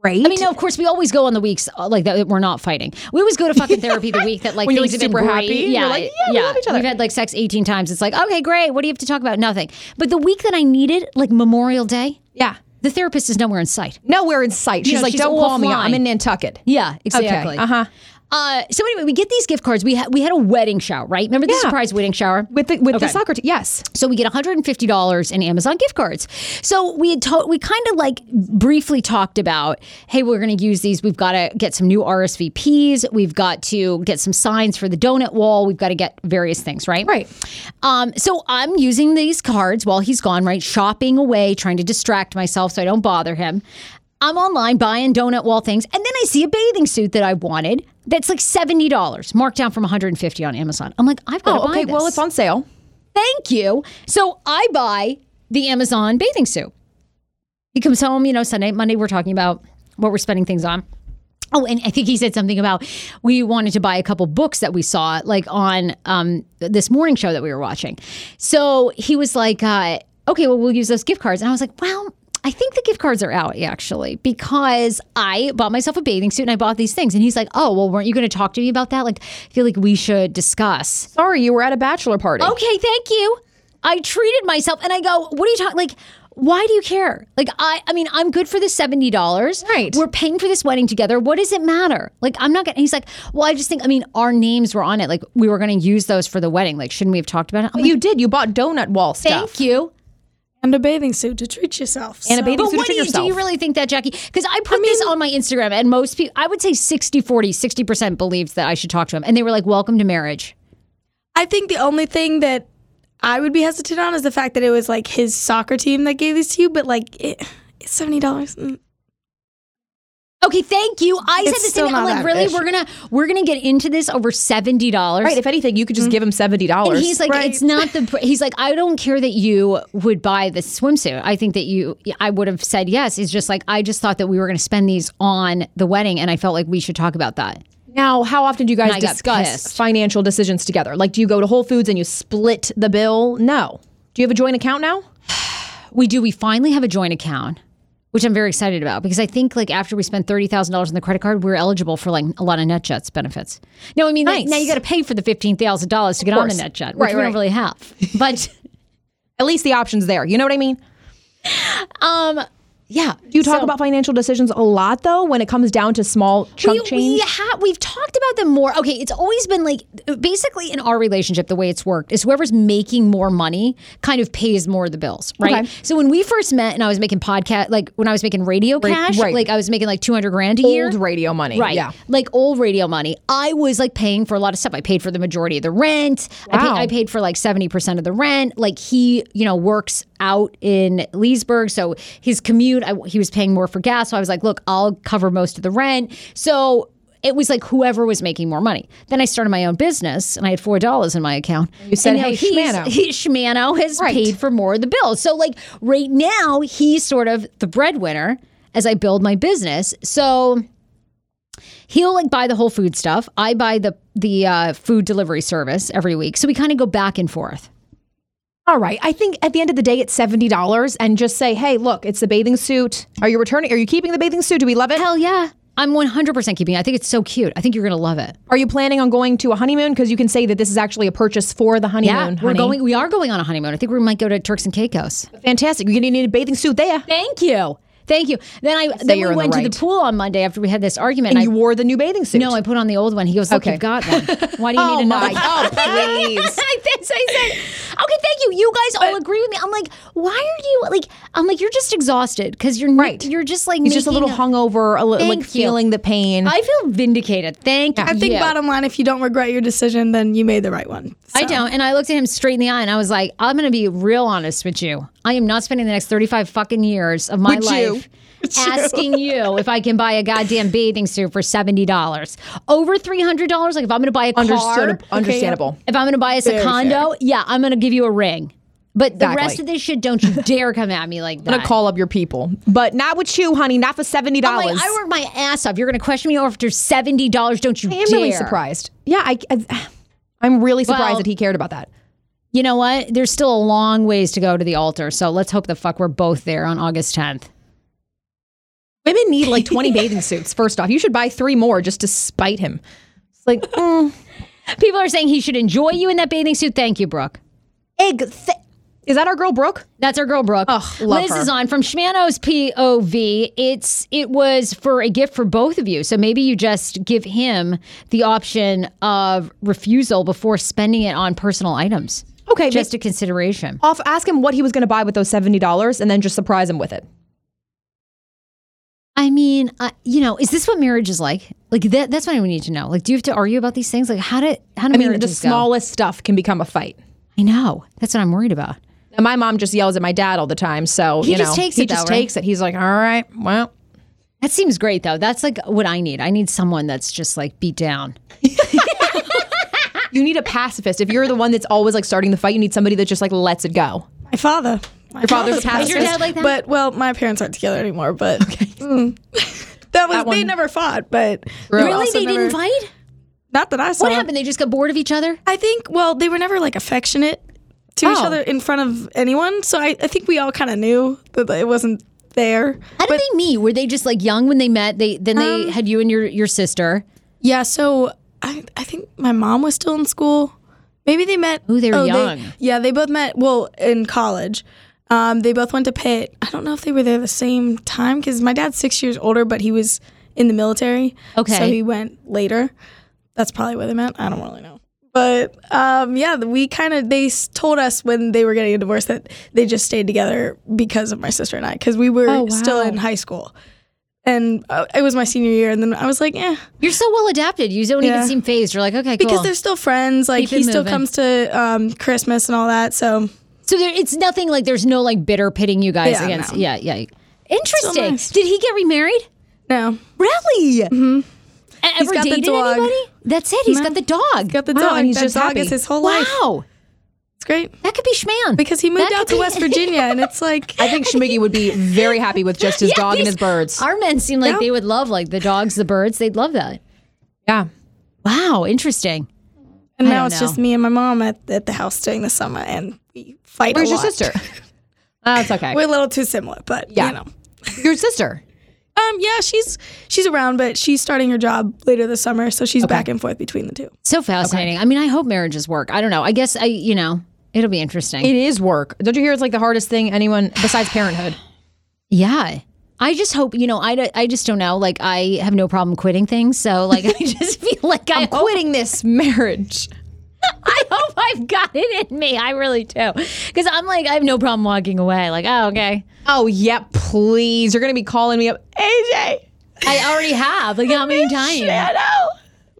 D: Great.
F: I mean, no, of course, we always go on the weeks uh, like that. We're not fighting. We always go to fucking [laughs] therapy the week that like
D: When you're,
F: things
D: like,
F: have been
D: super
F: great.
D: happy, you're
F: Yeah,
D: like, yeah, we love each other.
F: We've had like sex 18 times. It's like, okay, great. What do you have to talk about? Nothing. But the week that I needed, like Memorial Day,
D: yeah.
F: the therapist is nowhere in sight.
D: Nowhere in sight. She's
F: know,
D: like,
F: she's
D: don't call me. I'm in Nantucket.
F: Yeah, exactly.
D: Uh huh.
F: Uh, so anyway, we get these gift cards. We had we had a wedding shower, right? Remember the
D: Yeah.
F: surprise wedding shower?
D: With the with
F: Okay.
D: the soccer team. Yes.
F: So we get $150 in Amazon gift cards. So we had to- we kind of like briefly talked about, hey, we're going to use these. We've got to get some new RSVPs. We've got to get some signs for the donut wall. We've got to get various things, right?
D: Right.
F: Um, so I'm using these cards while he's gone, right? Shopping away, trying to distract myself so I don't bother him. I'm online buying donut wall things, and then I see a bathing suit that I wanted that's like seventy dollars, marked down from 150 on Amazon. I'm like, I've got to
D: Oh,
F: buy
D: okay.
F: this.
D: Well, it's on sale.
F: Thank you. So I buy the Amazon bathing suit. He comes home, you know, Sunday, Monday, we're talking about what we're spending things on. Oh, and I think he said something about we wanted to buy a couple books that we saw like on um, this morning show that we were watching. So he was like, uh, okay, well, we'll use those gift cards. And I was like, well,
A: I think the gift cards are out actually because I bought myself a bathing suit and I bought these things. And he's like, oh, well, weren't you going to talk to me about that? Like, I feel like we should discuss.
D: Sorry, you were at a bachelor party.
A: Okay, thank you. I treated myself and I go, what are you talking? Like, why do you care? Like, I, I mean, I'm good for the seventy dollars.
D: Right.
A: We're paying for this wedding together. What does it matter? Like, I'm not gonna. He's like, well, I just think. I mean, our names were on it. Like, we were gonna use those for the wedding. Like, shouldn't we have talked about it? Like,
D: You did. You bought donut wall stuff.
A: thank you.
E: And a bathing suit to treat yourself.
D: And a
E: So-
D: bathing
A: But
D: suit
A: what
D: to
A: do you,
D: yourself.
A: do you really think that, Jackie? Because I put this on my Instagram, and most people, I would say 60 40, 60% believes that I should talk to him. And they were like, welcome to marriage.
E: I think the only thing that I would be hesitant on is the fact that it was like his soccer team that gave these to you, but like it, it's seventy dollars. Mm.
A: Okay, thank you. I said
E: It's
A: the
E: still
A: same. I'm like, really?
E: issue.
A: We're gonna we're gonna get into this over seventy dollars.
D: Right. If anything, you could just mm-hmm. give him seventy dollars.
A: And he's like,
E: Right.
A: it's not the. He's like, I don't care that you would buy the swimsuit. I think that you, I would have said yes. It's just like I just thought that we were going to spend these on the wedding, and I felt like we should talk about that.
D: Now, how often do you guys discuss financial decisions together? Like, do you go to Whole Foods and you split the bill? No. Do you have a joint account now? [sighs]
A: We do. We finally have a joint account, which I'm very excited about because I think like after we spent thirty thousand dollars on the credit card, we're eligible for like a lot of NetJets benefits. No, I mean like,
D: Nice.
A: now you got to pay for the fifteen thousand dollars to get on the. NetJet, which
D: Right,
A: we don't really have. But [laughs]
D: At least the option's there. You know what I mean?
A: um, yeah.
D: Do you talk
A: So-
D: about financial decisions a lot though when it comes down to small chunk
A: we,
D: change?
A: We ha- we've talked about them more. Okay, it's always been like basically in our relationship, the way it's worked is whoever's making more money kind of pays more of the bills, right?
D: Okay.
A: So when we first met and I was making podcast, like when I was making radio cash,
D: right.
A: like I was making like two hundred grand a year.
D: Old radio money.
A: Right.
D: Yeah.
A: Like old radio money. I was like paying for a lot of stuff. I paid for the majority of the rent. I,
D: Wow.
A: paid, I paid for like 70% of the rent. Like he, you know, works out in Leesburg. So his commute, I, he was paying more for gas. So I was like, look, I'll cover most of the rent. So it was like whoever was making more money. Then I started my own business and I had $4 in my account.
D: You said,
A: And
D: "Hey,
A: he's-
D: Shmano." [laughs]
A: He, Shmano has
D: Right.
A: paid for more of the bills. So like right now, he's sort of the breadwinner as I build my business. So he'll like buy the whole food stuff. I buy the the uh, food delivery service every week. So we kind of go back and forth.
D: All right. I think at the end of the day, it's seventy dollars, and just say, "Hey, look, it's the bathing suit. Are you returning? Are you keeping the bathing suit? Do we love it?
A: Hell yeah. I'm 100% keeping it. I think it's so cute. I think you're going to love it.
D: Are you planning on going to a honeymoon? Because you can say that this is actually a purchase for the honeymoon.
A: Yeah, we're
D: honey.
A: going we are going on a honeymoon. I think we might go to Turks and Caicos.
D: Fantastic. You're gonna need a bathing suit there.
A: Thank you. Thank you. Then I then
D: you're
A: we
D: in the
A: went to the pool on Monday after we had this argument.
D: And
A: I,
D: you wore the new bathing suit.
A: no, I put on the old one. He goes, "Look,
D: Okay.
A: you've got them. Why do you [laughs]
D: Oh
A: need another?"
D: my- oh, [laughs] please.
A: I, that's- I said, "Okay, thank you. You guys all agree with me." I'm like, "Why are you like?" I'm like, "You're just exhausted because you're
D: Right.
A: You're just like
D: He's just a little
A: making
D: hungover, a li- like
A: you.
D: feeling the pain.
A: I feel vindicated. Thank you.
E: I think bottom line, if you don't regret your decision, then you made the right one.
A: I don't. And I looked at him straight in the eye and I was like, I'm going to be real honest with you. I am not spending the next 35 fucking years of my
D: With you.
A: Life [laughs] asking you if I can buy a goddamn bathing suit for $70. Over $300, like if I'm going to buy a car,
D: understandable.
A: if I'm going to buy us a
E: Very
A: condo, yeah, I'm going to give you a ring. But the rest of this shit, don't you [laughs] dare come at me like that.
D: I'm gonna call up your people, but not with you, honey. Not for seventy dollars.
A: like, I work my ass off. You're going to question me after $70. Don't you
D: I am
A: dare.
D: really surprised. Yeah, I, I, I'm really surprised
A: Well-
D: that he cared about that.
A: You know what? There's still a long ways to go to the altar. So let's hope the fuck we're both there on August 10th.
D: Women need like 20 [laughs] bathing suits. First off, you should buy three more just to spite him. It's like, [laughs] mm,
A: People are saying he should enjoy you in that bathing suit. Thank you, Brooke.
D: egg. Th- is that our girl Brooke?
A: That's our girl, Brooke.
D: Ugh, love
A: Liz
D: her.
A: is on from Shmano's POV. It's it was for a gift for both of you. So maybe you just give him the option of refusal before spending it on personal items.
D: Okay,
A: Just a consideration.
D: off. Ask him what he was going to buy with those seventy dollars, and then just surprise him with it.
A: I mean, uh, you know, is this what marriage is like? Like that, that's what I need to know. Like, do you have to argue about these things? Like, how do how do
D: I mean, the
A: marriages go?
D: smallest stuff can become a fight.
A: I know. That's what I'm worried about.
D: And my mom just yells at my dad all the time, so
A: He
D: you know
A: just takes
D: he
A: it,
D: just
A: though, right?
D: takes it. He's like, all right, well,
A: That seems great though. That's like what I need. I need someone that's just like beat down. [laughs]
D: you need a pacifist. If you're the one that's always like starting the fight, you need somebody that just like lets it go.
E: My father. My
D: Your father's a
A: Is your dad like that?
E: But well, my parents aren't together anymore. But [laughs] Mm. that was
D: That
E: they never fought. But
D: Really?
E: also
A: They didn't fight?
E: Not that I saw.
A: What happened? They just got bored of each other?
E: I think. Well, they were never like affectionate to each
D: Oh.
E: other in front of anyone. So I, I think we all kind of knew that it wasn't there.
A: How did they meet? Were they just like young when they met? They then they had you and your your sister.
E: Yeah, so I I think my mom was still in school. Maybe they met.
A: Ooh, they were young.
E: yeah, they both met. Well, in college, um, they both went to Pitt. I don't know if they were there the same time because my dad's six years older, but he was in the military.
A: Okay.
E: so he went later. That's probably where they met. I don't really know. But um, yeah, we kind of they told us when they were getting a divorce that they just stayed together because of my sister and I because we were
D: Oh,
E: still in high school, and uh, it was my senior year, and then I was like, "Yeah,
A: You're so well adapted. You don't even seem phased. You're like, okay, cool.
E: because they're still friends. Like
A: Keep
E: he still comes to um, Christmas and all that. So
A: so there, it's nothing like there's no like bitter pitting you guys
E: Yeah,
A: against.
E: no.
A: Yeah, yeah. Interesting.
E: nice.
A: Did he get remarried?
E: no,
A: Really? Mm-hmm. Ever
E: got the
A: dated
E: dog.
A: anybody? That's it. He's got the dog.
E: got the
D: Wow,
E: dog.
D: and he's
E: that
D: just
E: dog
D: happy.
E: is his whole life.
A: wow.
E: It's great
A: That could be Shman.
E: because he moved
A: That
E: out
A: could
E: to
A: be-
E: West [laughs] Virginia, and it's like
D: I think Schmiggy would be very happy with just his [laughs]
A: Yeah,
D: dog and
A: these-
D: his birds.
A: Our men seem like
E: Yeah.
A: they would love like the dogs, the birds. They'd love that.
D: Yeah.
A: Wow, interesting.
E: and
A: I
E: now
A: don't
E: it's
A: know.
E: just me and my mom at, at the house during the summer, and we fight.
D: Where's your
E: lot.
D: sister? [laughs] That's okay.
E: We're a little too similar, but
D: Yeah.
E: you know.
D: Your sister.
E: Um, yeah, she's she's around, but she's starting her job later this summer, so she's back and forth between the two.
A: So fascinating. I mean, I hope marriages work. I don't know. I guess I, you know, it'll be interesting.
D: It is work. Don't you hear it's like the hardest thing anyone besides parenthood?
A: yeah. I just hope, you know, I, I just don't know. Like, I have no problem quitting things. So, like, [laughs] I just feel like I
D: I'm
A: hope,
D: quitting this marriage. [laughs]
A: I hope I've got it in me. I really do. Because I'm like, I have no problem walking away. Like, oh, okay.
D: Oh, yeah, please. You're going to be calling me up. AJ.
A: I already have. Like, how many times?
D: Shadow.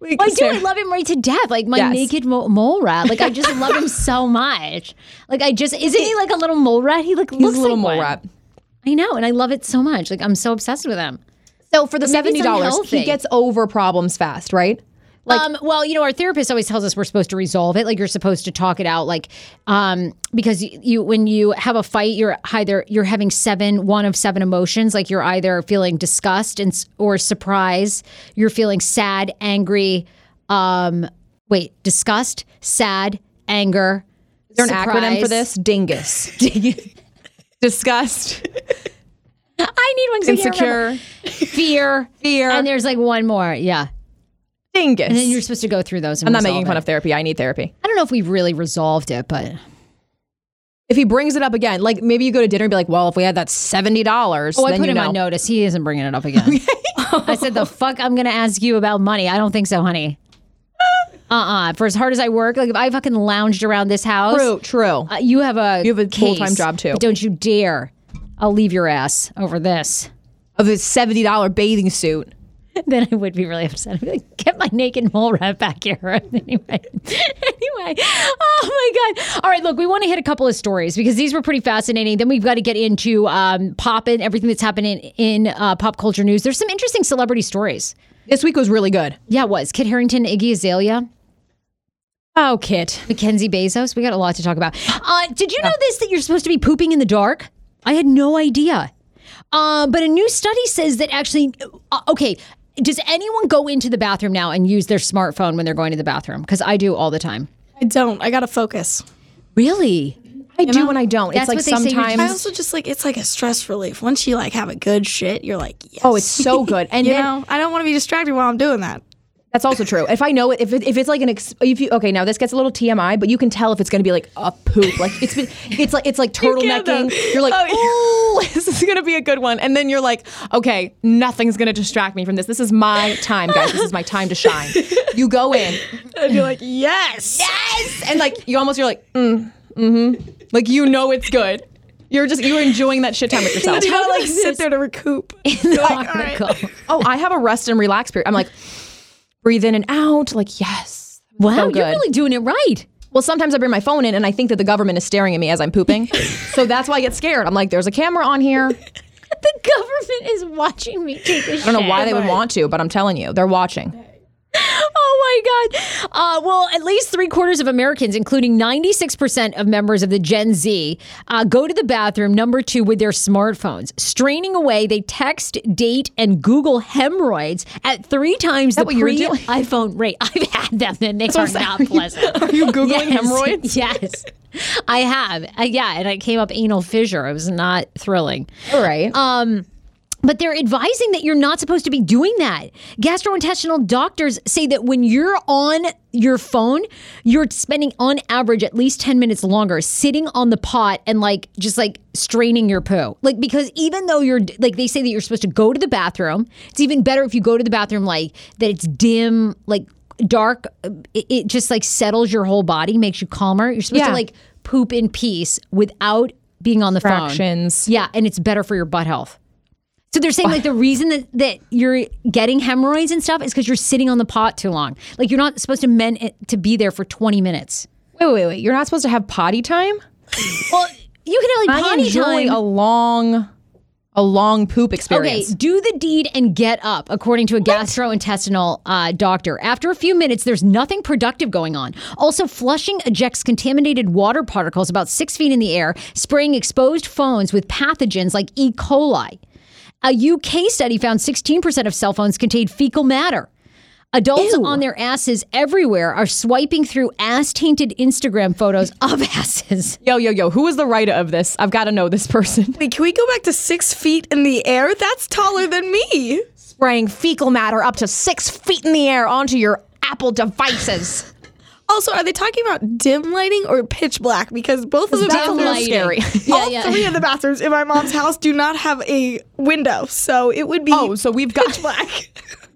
D: We
A: I do. I love him right to death. Like my
D: Yes.
A: naked mo- mole rat. Like I just [laughs] love him so much. Like I just isn't he like a little mole rat? He like
D: He's
A: looks
D: a little
A: like
D: mole
A: one.
D: rat.
A: I know, and I love it so much. Like I'm so obsessed with him.
D: So for the seventy dollars, he gets over problems fast, right? Like,
A: um, well, you know, our therapist always tells us we're supposed to resolve it. Like you're supposed to talk it out. Like, um, because you, you when you have a fight, you're either you're having seven, one of seven emotions. Like you're either feeling disgust and or surprise. You're feeling sad, angry. Um, wait, disgust, sad, anger.
D: is there an acronym for this? [laughs] Dingus. Disgust.
A: I need one.
D: Insecure.
A: fear,
D: Fear.
A: and there's like one more. Yeah,
D: Dingus.
A: and then you're supposed to go through those. And
D: I'm not making fun
A: it.
D: of therapy. I need therapy.
A: I don't know if we really resolved it, but
D: If he brings it up again, like maybe you go to dinner and be like, well, if we had that $70,
A: Oh, I put him
D: know.
A: on notice. He isn't bringing it up again. [laughs] [laughs] I said, "The fuck, I'm gonna ask you about money." I don't think so, honey. [laughs] Uh uh For as hard as I work, like if I fucking lounged around this house,
D: True, true.
A: uh, you have a
D: You have a full-time job, too.
A: Don't you dare! I'll leave your ass over this.
D: of his $70 bathing suit. [laughs]
A: then I would be really upset. I'd be like, get my naked mole rat back here. [laughs] anyway, anyway. Oh my god! All right, look, we want to hit a couple of stories because these were pretty fascinating. Then we've got to get into um, pop and everything that's happening in uh, pop culture news. There's some interesting celebrity stories.
D: This week was really good.
A: Yeah, it was Kit Harington, Iggy Azalea,
D: Oh, Kit.
A: Mackenzie Bezos. We got a lot to talk about. Uh, did you know this that you're supposed to be pooping in the dark? I had no idea. Uh, but a new study says that actually, uh, okay, does anyone go into the bathroom now and use their smartphone when they're going to the bathroom? Because I do all the time.
E: I don't. I gotta focus.
A: Really?
D: I do and I don't.
A: That's
D: it's like
A: what they say
D: sometimes.
E: I also just like it's like a stress relief. Once you like have a good shit, you're like, yes.
D: oh, it's so good. [laughs] And
E: you
D: then
E: know, I don't want to be distracted while I'm doing that.
D: That's also true. If I know it, if, it, if it's like an, ex, if you, okay, now this gets a little TMI, but you can tell if it's going to be like a poop. Like it's been, it's like, it's like [laughs] turtlenecking.
E: though.
D: You're like,
E: Oh,
D: oh, [laughs] this is going to be a good one. And then you're like, okay, nothing's going to distract me from this. This is my time, guys. This is my time to shine. You go in
E: And you're like, yes.
D: yes, and like you almost, you're like, mm, mm-hmm. Like you know it's good. You're just, you're enjoying that shit time with yourself.
E: You gotta like sit there to recoup.
A: In the article.
D: Oh, I have a rest and relax period. I'm like, breathe in and out. Like, yes.
A: Wow,
D: So
A: you're really doing it right.
D: Well, sometimes I bring my phone in and I think that the government is staring at me as I'm pooping. [laughs] so that's why I get scared. I'm like, there's a camera on here. [laughs]
A: The government is watching me take a
D: I don't know why they would want to, but I'm telling you, they're watching. [laughs]
A: Oh my God. Uh, well, at least three quarters of Americans, including 96% of members of the Gen Z, uh, go to the bathroom, number two, with their smartphones. Straining away, they text, date, and Google hemorrhoids at three times the pre iPhone rate. [laughs] I've had them and they are not [laughs] pleasant.
D: Are you Googling
A: Yes.
D: hemorrhoids?
A: Yes. I have. Uh, yeah, and I came up anal fissure. It was not thrilling.
D: All right.
A: Um, but they're advising that you're not supposed to be doing that. Gastrointestinal doctors say that when you're on your phone, you're spending on average at least 10 minutes longer sitting on the pot and like just like straining your poo. Like, because even though you're like, they say that you're supposed to go to the bathroom, it's even better if you go to the bathroom like that it's dim, like dark. Uh, it, it just like settles your whole body, makes you calmer. You're supposed
D: Yeah.
A: to like poop in peace without being on the phone.
D: Fractions.
A: Yeah, and it's better for your butt health. So they're saying like the reason that, that you're getting hemorrhoids and stuff is because you're sitting on the pot too long. Like you're not supposed to meant it to be there for 20 minutes.
D: Wait, wait, wait. You're not supposed to have potty time?
A: Well, you can have
D: I
A: like potty
D: enjoy
A: time.
D: a long, a long poop
A: Okay,
D: experience.
A: do the deed and get up, according to a gastrointestinal uh, doctor. After a few minutes, there's nothing productive going on. Also, flushing ejects contaminated water particles about six feet in the air, spraying exposed phones with pathogens like E. coli. A UK study found 16% of cell phones contained fecal matter. Adults on their asses everywhere are swiping through ass tainted Instagram photos [laughs] of asses.
D: Yo, yo, yo. Who is the writer of this? I've got to know this person.
E: Wait, can we go back to six feet in the air? That's taller than me.
D: Spraying fecal matter up to six feet in the air onto your Apple devices.
E: Also, are they talking about dim lighting or pitch black? Because both of the
D: That's a
E: bathrooms,
D: little scary. [laughs] [laughs]
E: all
A: yeah.
E: three of the bathrooms in my mom's house do not have a window, so it would be
D: Oh, so we've got
E: black. [laughs]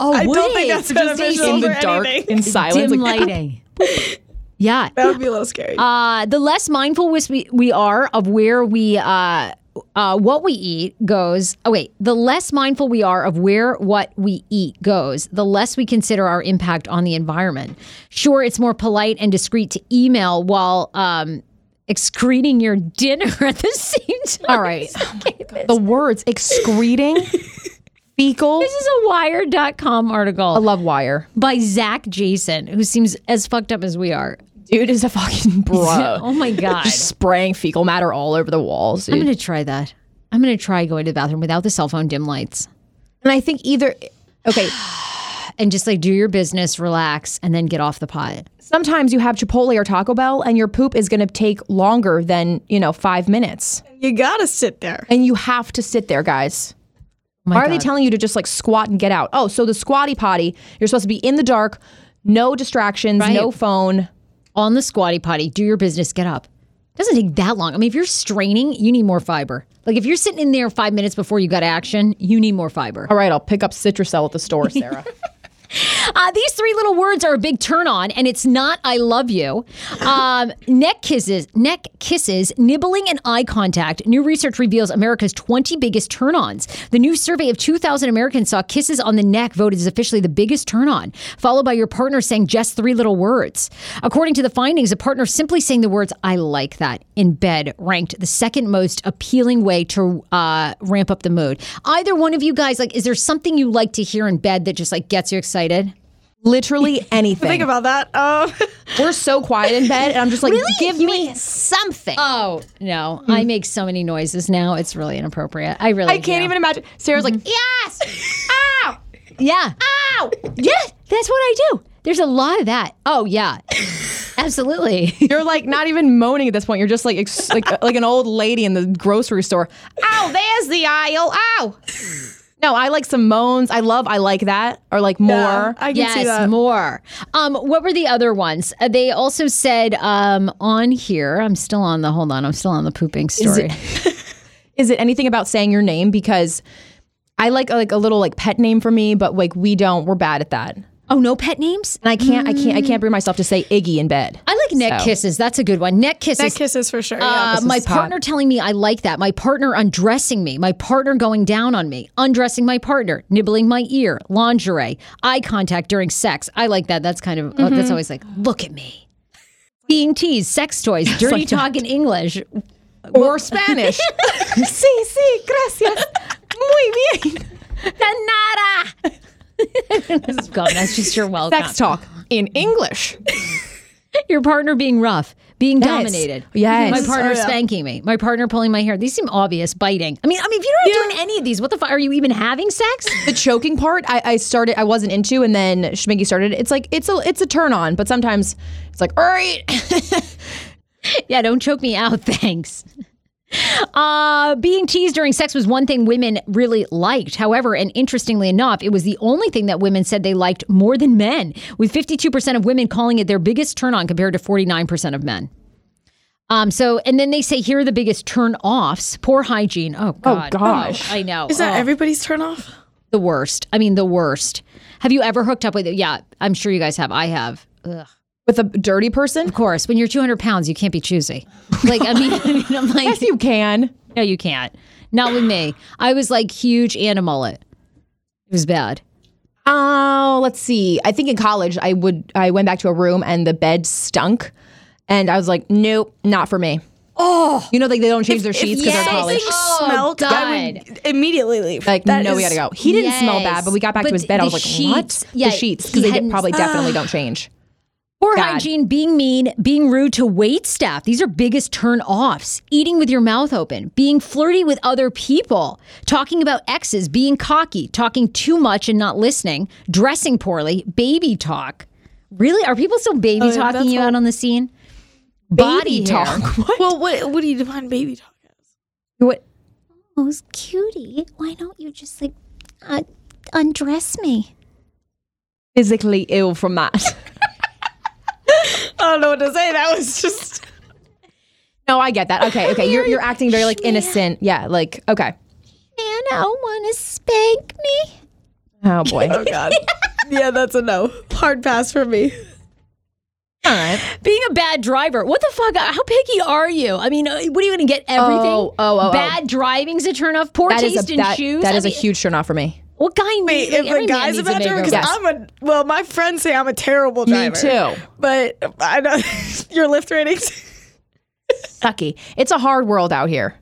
A: Oh,
E: I
A: would
E: don't think
A: it?
E: that's
A: Just
E: beneficial
A: a
D: in the dark,
E: anything.
D: in silence.
A: dim
D: like,
A: lighting. yeah.
E: That would be a little scary.
A: Uh, the less mindful we, we are of where we uh, uh, what we eat goes. Oh wait, the less mindful we are of where what we eat goes, the less we consider our impact on the environment. Sure, it's more polite and discreet to email while um, excreting your dinner [laughs] at the same time.
D: All right. the words excreting, [laughs] fecal.
A: This is a Wired.com article
D: I love wire.
A: by Zach Jason, who seems as fucked up as we are.
D: Dude is a fucking [laughs] bro.
A: Oh my god.
D: Just spraying fecal matter all over the walls.
A: I'm gonna try that. I'm gonna try going to the bathroom without the cell phone dim lights
D: and I think either. Okay, [sighs]
A: and just like do your business, relax, and then get off the pot.
D: sometimes you have Chipotle or Taco Bell, and your poop is going to take longer than you know five minutes,
E: you gotta sit there.
D: and you have to sit there, guys.
A: Oh
D: Why are they telling you to just like squat and get out? Oh, so the squatty potty, you're supposed to be in the dark, no distractions,
A: Right.
D: no phone.
A: On the squatty potty? Do your business, get up. Doesn't take that long. I mean, if you're straining, you need more fiber. Like if you're sitting in there five minutes before you got action, you need more fiber.
D: All right, I'll pick up Citrucel at the store, Sarah. [laughs]
A: Uh, these three little words are a big turn on, and it's not "I love you." Um, neck kisses, neck kisses, nibbling, and eye contact. New research reveals America's 20 biggest turn-ons. The new survey of 2,000 Americans saw kisses on the neck voted as officially the biggest turn-on, followed by your partner saying just three little words. According to the findings, a partner simply saying the words "I like that" in bed ranked the second most appealing way to uh, ramp up the mood. Either one of you guys, like, is there something you like to hear in bed that just like gets you excited?
D: Literally [laughs] anything.
E: Think about that. Um, [laughs]
D: We're so quiet in bed, and I'm just like, give me something.
A: Oh no, I make so many noises now. It's really inappropriate. I really
D: I can't
A: do.
D: even imagine. Sarah's like,
A: Yes. Ow. Yeah. Ow. Yeah. That's what I do. There's a lot of that. Oh yeah. Absolutely. [laughs]
D: you're like not even moaning at this point. You're just like ex- like like an old lady in the grocery store. Ow, there's the aisle. Ow. No, I like some moans. I love. I like that. Or like more.
E: yeah, I can see
A: yes,
E: that.
A: more. Um, what were the other ones? Uh, they also said um, on here. I'm still on the. Hold on. I'm still on the pooping story. [laughs]
D: Is it anything about saying your name? Because I like like a little like pet name for me, but like we don't. We're bad at that.
A: Oh no, pet names.
D: And I can't. I can't. I can't bring myself to say Iggy in bed.
A: I like neck
D: So.
A: kisses. That's a good one. Neck kisses.
E: neck kisses for sure.
A: Uh,
E: Yeah.
A: my
D: is hot.
A: partner telling me I like that. My partner undressing me. My partner going down on me. Undressing my partner. Nibbling my ear. Lingerie. Eye contact during sex. I like that. That's kind of, uh,
E: Mm-hmm.
A: that's always like, look at me. Being teased. Sex toys. [laughs] Dirty
D: like that.
A: talk in English.
D: Or [laughs] Spanish. [laughs] sí, sí, gracias. Muy bien.
A: Nada. This is gone. That's just your welcome.
D: Sex talk in English. [laughs]
A: Your partner being rough. being
D: Yes.
A: dominated.
D: Yes.
A: My partner
E: Oh, yeah.
A: spanking me. My partner pulling my hair. These seem obvious. Biting. I mean, I mean, if you're not doing any of these, what the fuck? Are you even having sex? [laughs]
D: the choking part I, I started I wasn't into and then Schmiggy started it's like it's a it's a turn on but sometimes it's like all right [laughs]
A: yeah, don't choke me out, thanks. Uh, being teased during sex was one thing women really liked. However, and interestingly enough, it was the only thing that women said they liked more than men, with 52% of women calling it their biggest turn on compared to 49% of men. Um, so, and then they say here are the biggest turn offs poor hygiene. Oh, God.
D: gosh.
A: I know.
E: Is that
A: Oh,
E: everybody's turn off?
A: the worst? I mean, the worst. Have you ever hooked up with it? Yeah, I'm sure you guys have. I have. Ugh.
D: With a dirty person
A: Of course, when you're 200 pounds, you can't be choosy. Like, I mean, I [laughs] mean I'm like,
D: yes you can
A: no, you can't. Not with me. I was like huge and a mullet. It was bad.
D: Oh, let's see. I think in college I would I went back to a room and the bed stunk, and I was like, nope, not for me. Oh, you know, like they don't change their sheets because they're college.
A: Oh,
E: smelled, I
A: God.
E: would immediately leave.
D: Like,
E: That
D: no, we
E: is-
D: gotta go. He didn't smell bad, but we got back
A: But
D: to his bed. I was like,
A: sheets-
D: what?
A: yeah,
D: the sheets because they
A: hadn't-
D: did, probably definitely ah. don't change.
A: Poor
D: Bad.
A: hygiene, being mean, being rude to wait staff. These are biggest turn offs. Eating with your mouth open, being flirty with other people, talking about exes, being cocky, talking too much and not listening, dressing poorly, baby talk. Really? Are people still baby
E: yeah,
A: talking
E: that's
A: you out on the scene? Body
D: Baby
A: hair.
D: talk. [laughs] What?
E: Well, what what do you define baby talk as?
D: what?
G: Oh, cutie, why don't you just like uh, undress me?
D: Physically ill from that. [laughs]
E: I don't know what to say. That was just. [laughs]
D: no, I get that. Okay, okay. You're you're acting very like innocent. Yeah, like okay.
G: Anna, want to spank me?
D: Oh boy. [laughs]
E: Oh God. yeah, that's a no. Hard pass for me.
D: All right.
A: Being a bad driver. What the fuck? How picky are you? I mean, uh, what are you going to get everything?
D: Oh, oh, oh, oh.
A: Bad driving's a turn off. Poor
D: That is
A: taste
D: a
A: in
D: that,
A: shoes.
D: that
A: I
D: is a huge turn off for me.
A: What guy
E: Wait,
A: needs?
E: if
A: every
E: a
A: man
E: guy's
A: needs
E: about to, because
D: Yes.
E: I'm a well, my friends say I'm a terrible
D: Me
E: driver.
D: too.
E: But I know [laughs] your Lyft ratings.
D: Sucky. It's a hard world out here.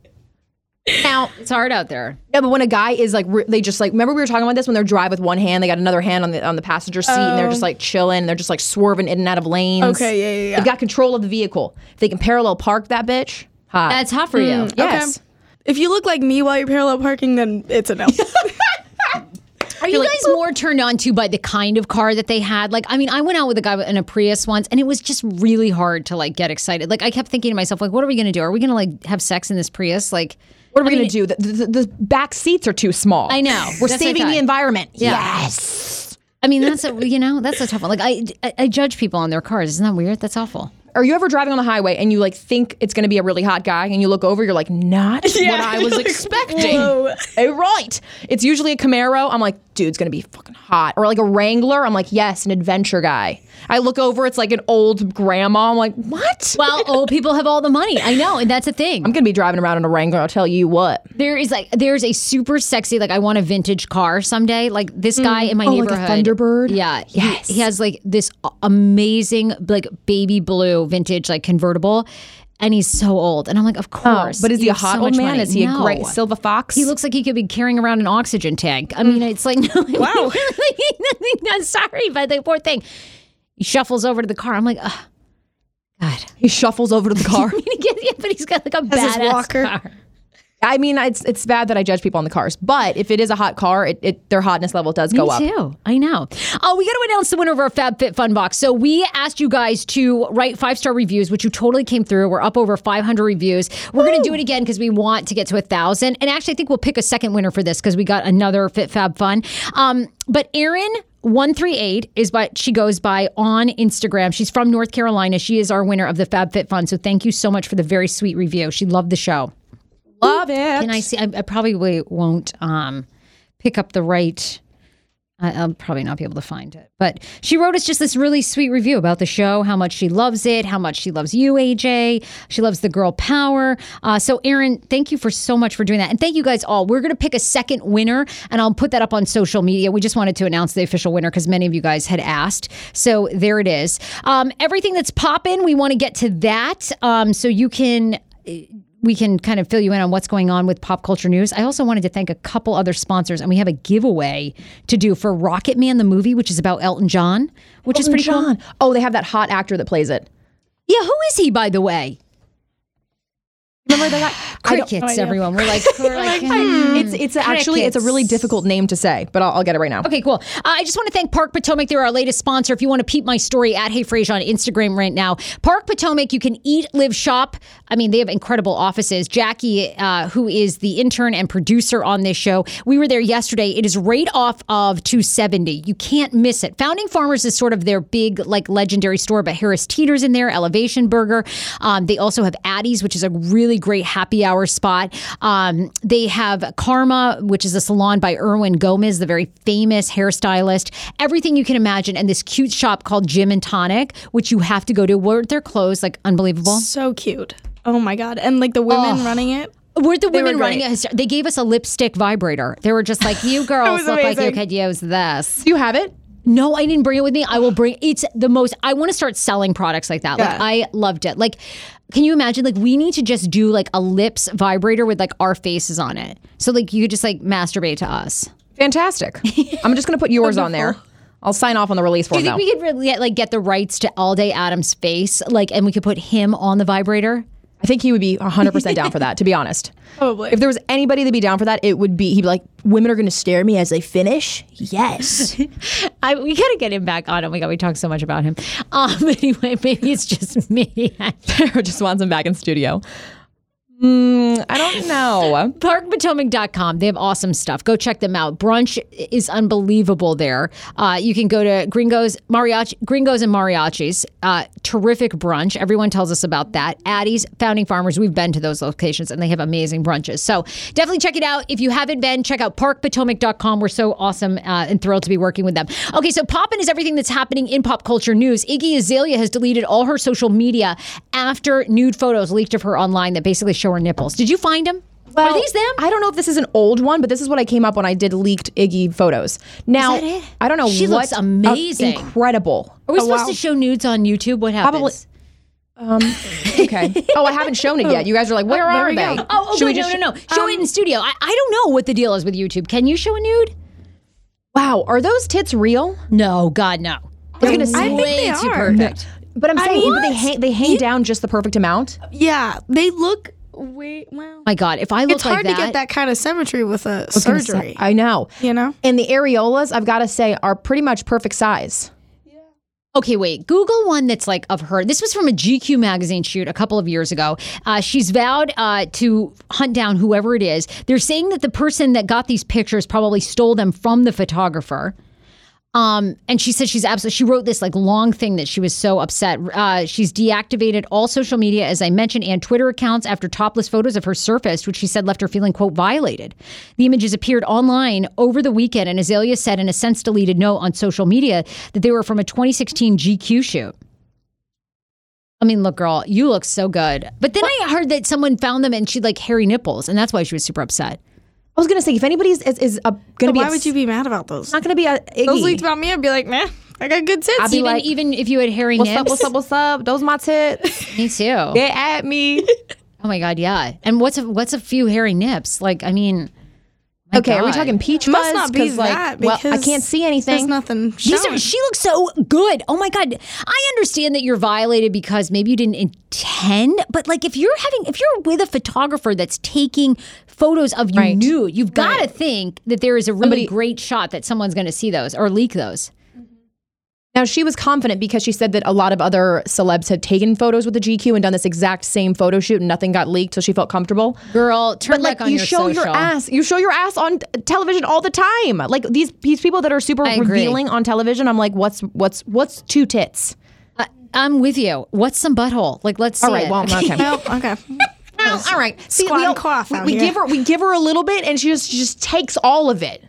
D: Now,
A: It's hard out there.
D: no, but when a guy is like, re- they just like, remember we were talking about this when they're drive with one hand, they got another hand on the on the passenger seat, and they're just oh. like chilling, they're just like swerving in and out of lanes.
E: Okay, yeah, yeah, yeah.
D: They've got control of the vehicle. If they can parallel park that bitch, hot.
A: That's hot for you.
D: Mm, mm, yes.
E: If you look like me while you're parallel parking, then it's a no. [laughs]
A: Are you guys more turned on to by the kind of car that they had? Like, I mean, I went out with a guy in a Prius once, and it was just really hard to like get excited. Like, I kept thinking to myself, like, what are we gonna do? Are we gonna like have sex in this Prius? Like,
D: What are we
A: I
D: gonna
A: mean,
D: do? The, the, the back seats are too small.
A: I know.
D: We're
A: That's
D: saving the environment.
A: Yeah.
D: Yes.
A: I mean, that's a you know that's a tough one. Like, I, I I judge people on their cars. Isn't that weird? That's awful.
D: Are you ever driving on the highway and you like think it's gonna be a really hot guy, and you look over, you're like, not [laughs] what I was expecting.
E: Whoa.
D: Eh, right. It's usually a Camaro. I'm like, dude's gonna be fucking hot. Or like a Wrangler. I'm like, yes, an adventure guy. I look over, it's like an old grandma. I'm like, what?
A: Well, [laughs] old people have all the money. I know, and that's a thing.
D: I'm gonna be driving around in a Wrangler. I'll tell you what.
A: There is like there's a super sexy like I want a vintage car someday. Like this mm. guy in my
D: Oh, like a
A: neighborhood,
D: Thunderbird?
A: Yeah, he-
D: Yes.
A: He, has like this amazing like baby blue vintage like convertible, and he's so old. And I'm like, of oh, course.
D: Oh, but is he a hot
A: so
D: old man?
A: money.
D: Is he
A: No.
D: a great silver fox?
A: He looks like he could be carrying around an oxygen tank. I mean, mm. it's like [laughs] no,
E: Wow.
A: I'm [laughs] sorry, but the poor thing. He shuffles over to the car. I'm like, God.
D: He shuffles over to the [laughs] car.
A: Yeah, but he's got like a
E: Has
A: badass
E: walker.
A: car.
D: I mean, it's it's bad that I judge people on the cars, but if it is a hot car, it, it their hotness level does go
A: Me
D: up.
A: too. I know. Oh, we got to announce the winner of our Fab Fit Fun Box. So we asked you guys to write five star reviews, which you totally came through. We're up over 500 reviews. We're going to do it again because we want to get to a thousand. And actually, I think we'll pick a second winner for this because we got another Fit Fab Fun. Um, but Erin. 138 is what she goes by on Instagram. She's from North Carolina. She is our winner of the Fab Fit Fun. So thank you so much for the very sweet review. She loved the show.
D: Love it.
A: Can I see? I, I probably won't um, pick up the right. I, I'll probably not be able to find it. But she wrote us just this really sweet review about the show, how much she loves it, how much she loves you, AJ. She loves the girl power. Uh, so, Erin, thank you for so much for doing that. And thank you guys all. We're going to pick a second winner, and I'll put that up on social media. We just wanted to announce the official winner because many of you guys had asked. So, there it is. Um, everything that's popping, we want to get to that. Um, so, you can we can kind of fill you in on what's going on with pop culture news. I also wanted to thank a couple other sponsors, and we have a giveaway to do for Rocket Man, the movie, which is about Elton John, which is pretty cool.
D: John. Oh, they have that hot actor that plays it.
A: Yeah, who is he, by the way?
D: Remember they got I
A: everyone. We're like, we're [laughs] like, hmm,
D: It's it's actually it's a really difficult name to say, but I'll, I'll get it right now.
A: Okay, cool. Uh, I just want to thank Park Potomac. They're our latest sponsor. If you want to peep my story at Hey Frase on Instagram right now, Park Potomac, you can eat, live, shop. I mean, they have incredible offices. Jackie, uh, who is the intern and producer on this show, we were there yesterday. It is right off of 270. You can't miss it. Founding Farmers is sort of their big, like, legendary store, but Harris Teeter's in there, Elevation Burger. Um, they also have Addie's, which is a really great happy hour spot. Um, they have Karma, which is a salon by Erwin Gomez, the very famous hairstylist. Everything you can imagine, and this cute shop called Gym and Tonic, which you have to go to. Weren't their clothes like unbelievable?
E: So cute. Oh my god. And like the women
A: Oh.
E: running it.
A: Were the
E: They were
A: women running it? They gave us a lipstick vibrator. They were just like, "You [laughs] girls look like you
E: amazing.
A: could use this."
D: Do you have it?
A: No, I didn't bring it with me. I will bring. It's the most. I want to start selling products like that. Like I loved it. Like, can you imagine? Like we need to just do like a lips vibrator with like our faces on it. So like you could just like masturbate to us.
D: Fantastic. I'm just gonna put yours on there. I'll sign off on the release form.
A: Do you think
D: now.
A: we could really get, like get the rights to All Day Adams' face, like, and we could put him on the vibrator?
D: I think he would be 100% down for that, to be honest. [laughs]
E: Probably.
D: If there was anybody that'd be down for that, it would be, he'd be like, women are going to stare at me as they finish? Yes. [laughs]
A: I we gotta get him back on. Oh my god, we talk so much about him. Um, [laughs] anyway, maybe it's just me.
D: Sarah just wants him back in studio. Mm, I don't know. [laughs]
A: parkpotomac.com. They have awesome stuff. Go check them out. Brunch is unbelievable there. Uh, you can go to Gringos, Mariachi, Gringos and Mariachis. Uh, terrific brunch. Everyone tells us about that. Addie's, Founding Farmers. We've been to those locations and they have amazing brunches. So definitely check it out. If you haven't been, check out parkpotomac.com. We're so awesome uh, and thrilled to be working with them. Okay, so poppin' is everything that's happening in pop culture news. Iggy Azalea has deleted all her social media after nude photos leaked of her online that basically show her nipples. Did you find them? Are these them?
D: I don't know if this is an old one, but this is what I came up when I did leaked Iggy photos. Now,
A: that it?
D: I don't know
A: She
D: what
A: looks amazing.
D: incredible.
A: Are we oh, supposed to show nudes on YouTube? What happens?
D: Probably- Okay. oh, I haven't shown it yet. You guys are like, oh, where
E: there
D: are they?
E: go.
A: Oh, oh
D: Should we
A: good. No, no, no. Show it in um, studio. I, I don't know what the deal is with YouTube. Can you show a nude?
D: Wow, are those tits real?
A: No, God, no.
D: was gonna say-
A: way
E: they
A: too
E: are.
A: perfect.
D: But I'm
E: I
D: saying
E: mean,
D: but they hang they hang down just the perfect amount.
E: Yeah. They look way well.
A: My God, if I look like a.
E: It's
A: like
E: hard
A: that,
E: to get that kind of symmetry with a
D: I was gonna say-
E: surgery.
D: I know.
E: you know?
D: And the areolas, I've got to say, are pretty much perfect size. Yeah.
A: Okay, wait. Google one that's like of her. This was from a GQ magazine shoot a couple of years ago. Uh, she's vowed uh, to hunt down whoever it is. They're saying that the person that got these pictures probably stole them from the photographer. Um, and she said she's absolutely. She wrote this like long thing that she was so upset. Uh, she's deactivated all social media, as I mentioned, and Twitter accounts after topless photos of her surfaced, which she said left her feeling quote violated. The images appeared online over the weekend, and Azalea said in a sense deleted note on social media that they were from a 2016 GQ shoot. I mean, look, girl, you look so good. But then I heard that someone found them and she like hairy nipples, and that's why she was super upset.
D: I was gonna say if anybody's is, is uh, gonna
E: But
D: be
E: why
D: ups-
E: would you be mad about those?
D: not gonna be a Iggy.
E: Those leaked about me, I'd be like, man, I got good tits.
D: I'd be
A: Even
D: like,
A: even if you had hairy
D: what's
A: nips,
D: up? What's up? What's up? Those my tits. [laughs]
A: me too.
D: Get at me. [laughs]
A: Oh my god, yeah. And what's a, what's a few hairy nips? Like, I mean, my
D: okay, are we talking peach fuzz?
E: Must not be
D: 'Cause, like,
E: that
D: well, I can't see
E: There's
D: anything.
E: nothing.
A: These
E: showing.
A: are, she looks so good. Oh my god. I understand that you're violated because maybe you didn't intend, but like if you're having if you're with a photographer that's taking photos of you
D: Right.
A: nude, you've got to think that there is a really
D: Somebody-
A: great shot that someone's going to see those or leak those.
D: Now she was confident because she said that a lot of other celebs had taken photos with the GQ and done this exact same photo shoot and nothing got leaked, so she felt comfortable.
A: Girl, turn
D: But like
A: on
D: you
A: your
D: show your ass, you show your ass on television all the time. Like these these people that are super
A: I agree.
D: revealing on television, I'm like, what's what's what's two tits?
A: I, I'm with you. What's some butthole? Like, let's see
D: All right,
A: it.
D: well, [laughs] okay.
E: Well, okay.
D: Well, [laughs] all right. See,
E: Squat
D: we,
E: and
D: all-
E: cough
D: we,
E: out
D: we
E: here.
D: give her we give her a little bit, and she just she just takes all of it.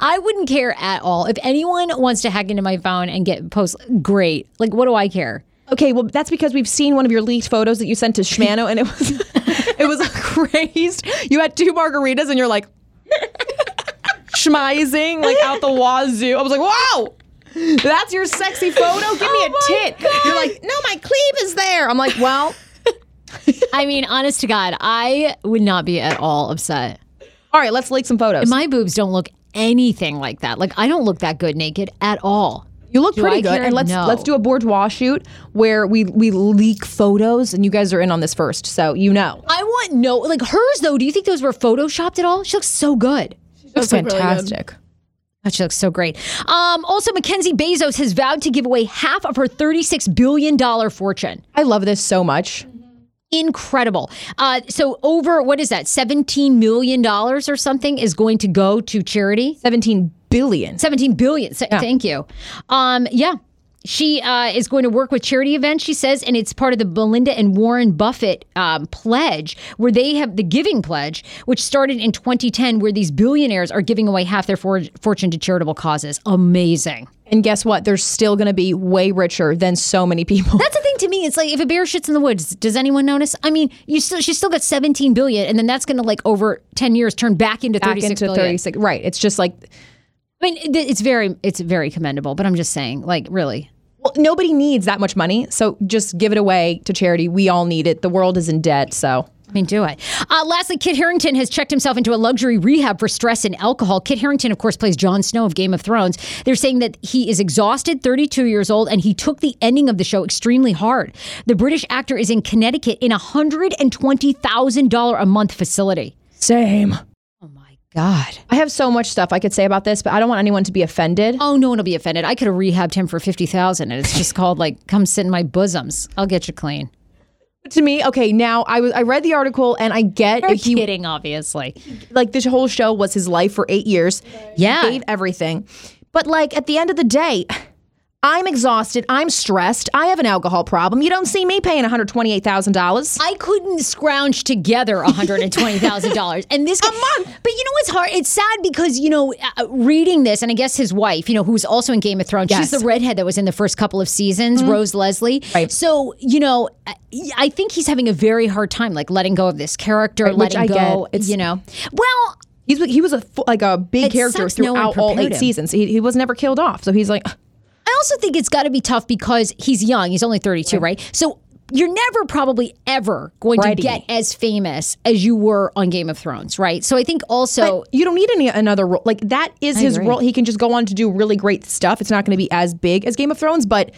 A: I wouldn't care at all if anyone wants to hack into my phone and get post. Great. Like, what do I care?
D: Okay, well, that's because we've seen one of your leaked photos that you sent to Shmano, and it was [laughs] it was [laughs] crazed. You had two margaritas, and you're like schmizing like out the wazoo. I was like, wow. That's your sexy photo. Give me oh a tit. You're like, no, my cleave is there. I'm like, well, [laughs]
A: I mean, honest to God, I would not be at all upset.
D: all right, let's leak some photos.
A: My boobs don't look anything like that. Like, I don't look that good naked at all.
D: You look
A: Do
D: pretty
A: I
D: good,
A: care?
D: and let's
A: No.
D: let's do a bourgeois shoot where we we leak photos, and you guys are in on this first, so you know.
A: I want no like hers though. Do you think those were photoshopped at all? She looks so good.
D: Looks
E: look really good.
D: fantastic.
A: Oh, she looks so great. Um, also, Mackenzie Bezos has vowed to give away half of her $36 billion fortune.
D: I love this so much.
A: Incredible. Uh, so, over what is that, $17 million or something is going to go to charity?
D: Seventeen billion.
A: 17 billion. So, Thank you. Um, yeah. She uh, is going to work with charity events, she says, and it's part of the Melinda and Warren Buffett um, pledge, where they have the giving pledge, which started in 2010, where these billionaires are giving away half their for- fortune to charitable causes. Amazing.
D: And guess what? They're still going to be way richer than so many people.
A: That's to me. It's like if a bear shits in the woods, does anyone notice? I mean, you still she's still got 17 billion, and then that's going to like over 10 years turn back into
D: Back
A: 36
D: into
A: billion.
D: 36. Right. It's just like
A: I mean, it's very it's very commendable, but I'm just saying, like, really.
D: well, nobody needs that much money, so just give it away to charity. We all need it. The world is in debt, so
A: I mean, do it. Uh, lastly, Kit Harington has checked himself into a luxury rehab for stress and alcohol. Kit Harington, of course, plays Jon Snow of Game of Thrones. They're saying that he is exhausted, 32 years old, and he took the ending of the show extremely hard. The British actor is in Connecticut in a $120,000 a month facility.
D: same.
A: Oh my God.
D: I have so much stuff I could say about this, but I don't want anyone to be offended.
A: Oh, no one will be offended. I could have rehabbed him for 50000 and it's just called, like, come sit in my bosoms. I'll get you clean.
D: To me, okay, now I was I read the article and I get
A: You're
D: he
A: kidding, obviously.
D: like this whole show was his life for eight years.
A: Yeah.
D: Gave everything. But like at the end of the day, I'm exhausted. I'm stressed. I have an alcohol problem. You don't see me paying $128,000.
A: I couldn't scrounge together $120,000. And this [laughs] a month. But you know what's hard? It's sad because, you know, uh, uh, reading this, and I guess his wife, you know, who's also in Game of Thrones, she's the redhead that was in the first couple of seasons, mm-hmm. Rose Leslie.
D: Right.
A: So, you know, uh, I- I think he's having a very hard time, like letting go of this character,
D: Right,
A: letting go,
D: It's-
A: you know. Well,
D: He's he was a like a big
A: It
D: character
A: sucks no
D: throughout all eight
A: him.
D: seasons. He, he was never killed off. So he's like,
A: I also think it's got to be tough because he's young. He's only 32, right? So you're never probably ever going
D: Ready.
A: to get as famous as you were on Game of Thrones, right? So I think also
D: But you don't need any another role. Like that is his
A: agree.
D: role. He can just go on to do really great stuff. It's not going to be as big as Game of Thrones, but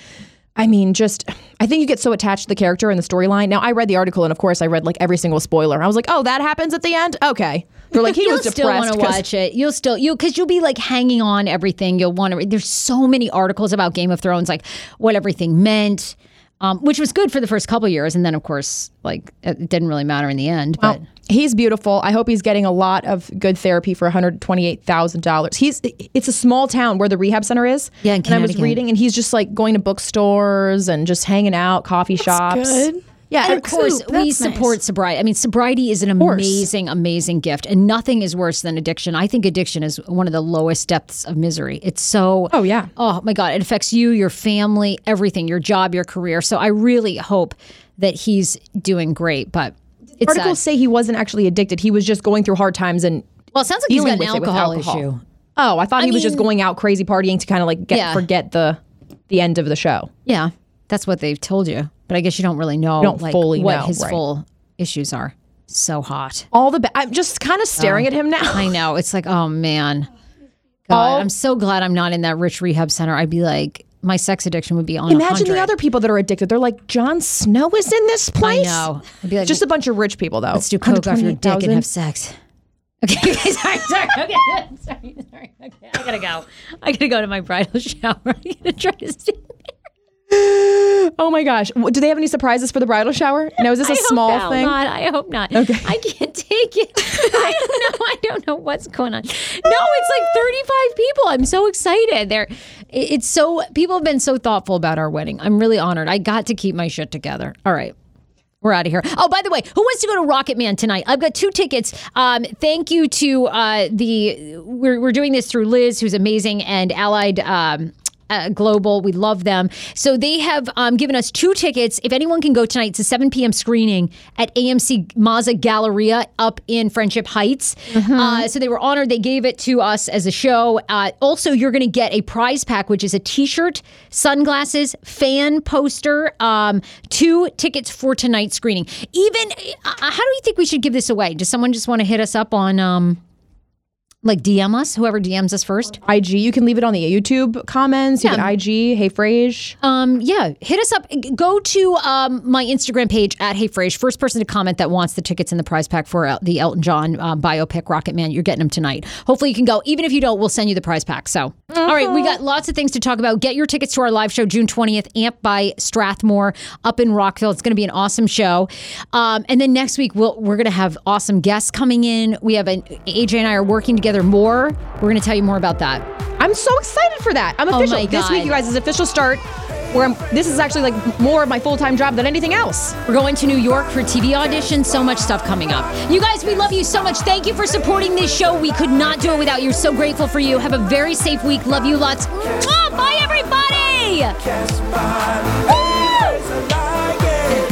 D: I mean, just I think you get so attached to the character and the storyline. Now I read the article, and of course I read like every single spoiler. I was like, oh, that happens at the end. Okay, they're like he
A: you'll
D: was
A: still want to watch it. You'll still you because you'll be like hanging on everything. You'll want to. read. There's so many articles about Game of Thrones, like what everything meant, um, which was good for the first couple years, and then of course, like it didn't really matter in the end. But
D: He's beautiful. I hope he's getting a lot of good therapy for one hundred twenty-eight thousand dollars. He's it's a small town where the rehab center is.
A: Yeah,
D: and I was reading, and he's just like going to bookstores and just hanging out, coffee shops.
E: good.
D: Yeah,
A: And of course,
E: Ooh,
A: we
E: that's nice.
A: support sobriety. I mean, sobriety is an amazing, amazing gift, and nothing is worse than addiction. I think addiction is one of the lowest depths of misery. It's so.
D: Oh, yeah.
A: Oh my God! It affects you, your family, everything, your job, your career. So I really hope that he's doing great. But it's
D: articles
A: sad.
D: say he wasn't actually addicted. He was just going through hard times and
A: Well, it sounds like he's
D: dealing
A: got an
D: with
A: alcohol,
D: alcohol.
A: issue.
D: Oh, I thought
A: I
D: he was just going out crazy partying to kind of like get
A: Yeah.
D: forget the the end of the show.
A: Yeah, that's what they've told you. But I guess you don't really know
D: don't
A: like,
D: fully
A: what
D: know,
A: his
D: right.
A: full issues are. So hot.
D: All the ba- I'm just kind of oh, staring at him now.
A: I know. It's like, oh man. [laughs] God,
D: All-
A: I'm so glad I'm not in that rich rehab center. I'd be like, my sex addiction would be on.
D: Imagine
A: 100.
D: the other people that are addicted. They're like, Jon Snow is in this place.
A: I know. I'd be like,
D: Just a bunch of rich people though.
A: let's do coke off your dick and have sex. [laughs] Okay, sorry, sorry, okay, [laughs] sorry, sorry. Okay, I gotta go. I gotta go to my bridal shower. I gotta try to stay.
D: Oh my gosh. Do they have any surprises for the bridal shower? Now is this a
A: I hope
D: small
A: no,
D: thing?
A: Not. I hope not. Okay. I can't take it. [laughs] I don't know. I don't know what's going on. No, it's like 35 people. I'm so excited. They're it's so people have been so thoughtful about our wedding. I'm really honored. I got to keep my shit together. All right. We're out of here. Oh, by the way, who wants to go to Rocket Man tonight? I've got two tickets. Um, thank you to uh, the we're, we're doing this through Liz, who's amazing, and Allied um, uh, Global. We love them. So they have um, given us two tickets. If anyone can go tonight, it's a 7 p.m. screening at AMC Mazza Galleria up in Friendship Heights. Uh, so they were honored. They gave it to us as a show. Uh, also, you're going to get a prize pack, which is a T-shirt, sunglasses, fan poster, um, two tickets for tonight's screening. Even uh, how do you think we should give this away? Does someone just want to hit us up on? Um, Like DM us, whoever DMs us first.
D: IG, you can leave it on the YouTube comments. You
A: Yeah.
D: can IG, hey Frase.
A: Um, yeah, hit us up. Go to um, my Instagram page at Hey Frase. First person to comment that wants the tickets in the prize pack for uh, the Elton John um, biopic Rocket Man. You're getting them tonight. Hopefully you can go. Even if you don't, we'll send you the prize pack. So, all right, we got lots of things to talk about. Get your tickets to our live show June 20th, Amp by Strathmore up in Rockville. It's going to be an awesome show. Um, and then next week we'll, we're going to have awesome guests coming in. We have an AJ and I are working together more. We're going to tell you more about that.
D: I'm so excited for that. I'm oh official.
A: Oh
D: This week, you guys, is official start where I'm, this is actually like more of my full time job than anything else.
A: We're going to New York for TV auditions. So much stuff coming up. You guys, we love you so much. Thank you for supporting this show. We could not do it without you. So grateful for you. Have a very safe week. Love you lots. Mwah! Bye, everybody.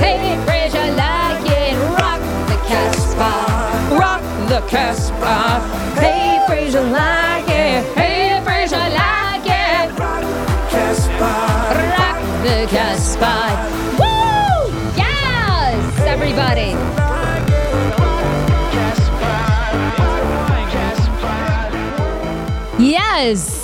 A: Hey, like it. Rock the Casbah.
D: Rock the Casbah. Hey, Fraser, like it.
A: Hey, Fraser, like it. Rock the Casbah. Woo! Yes, everybody. Yes.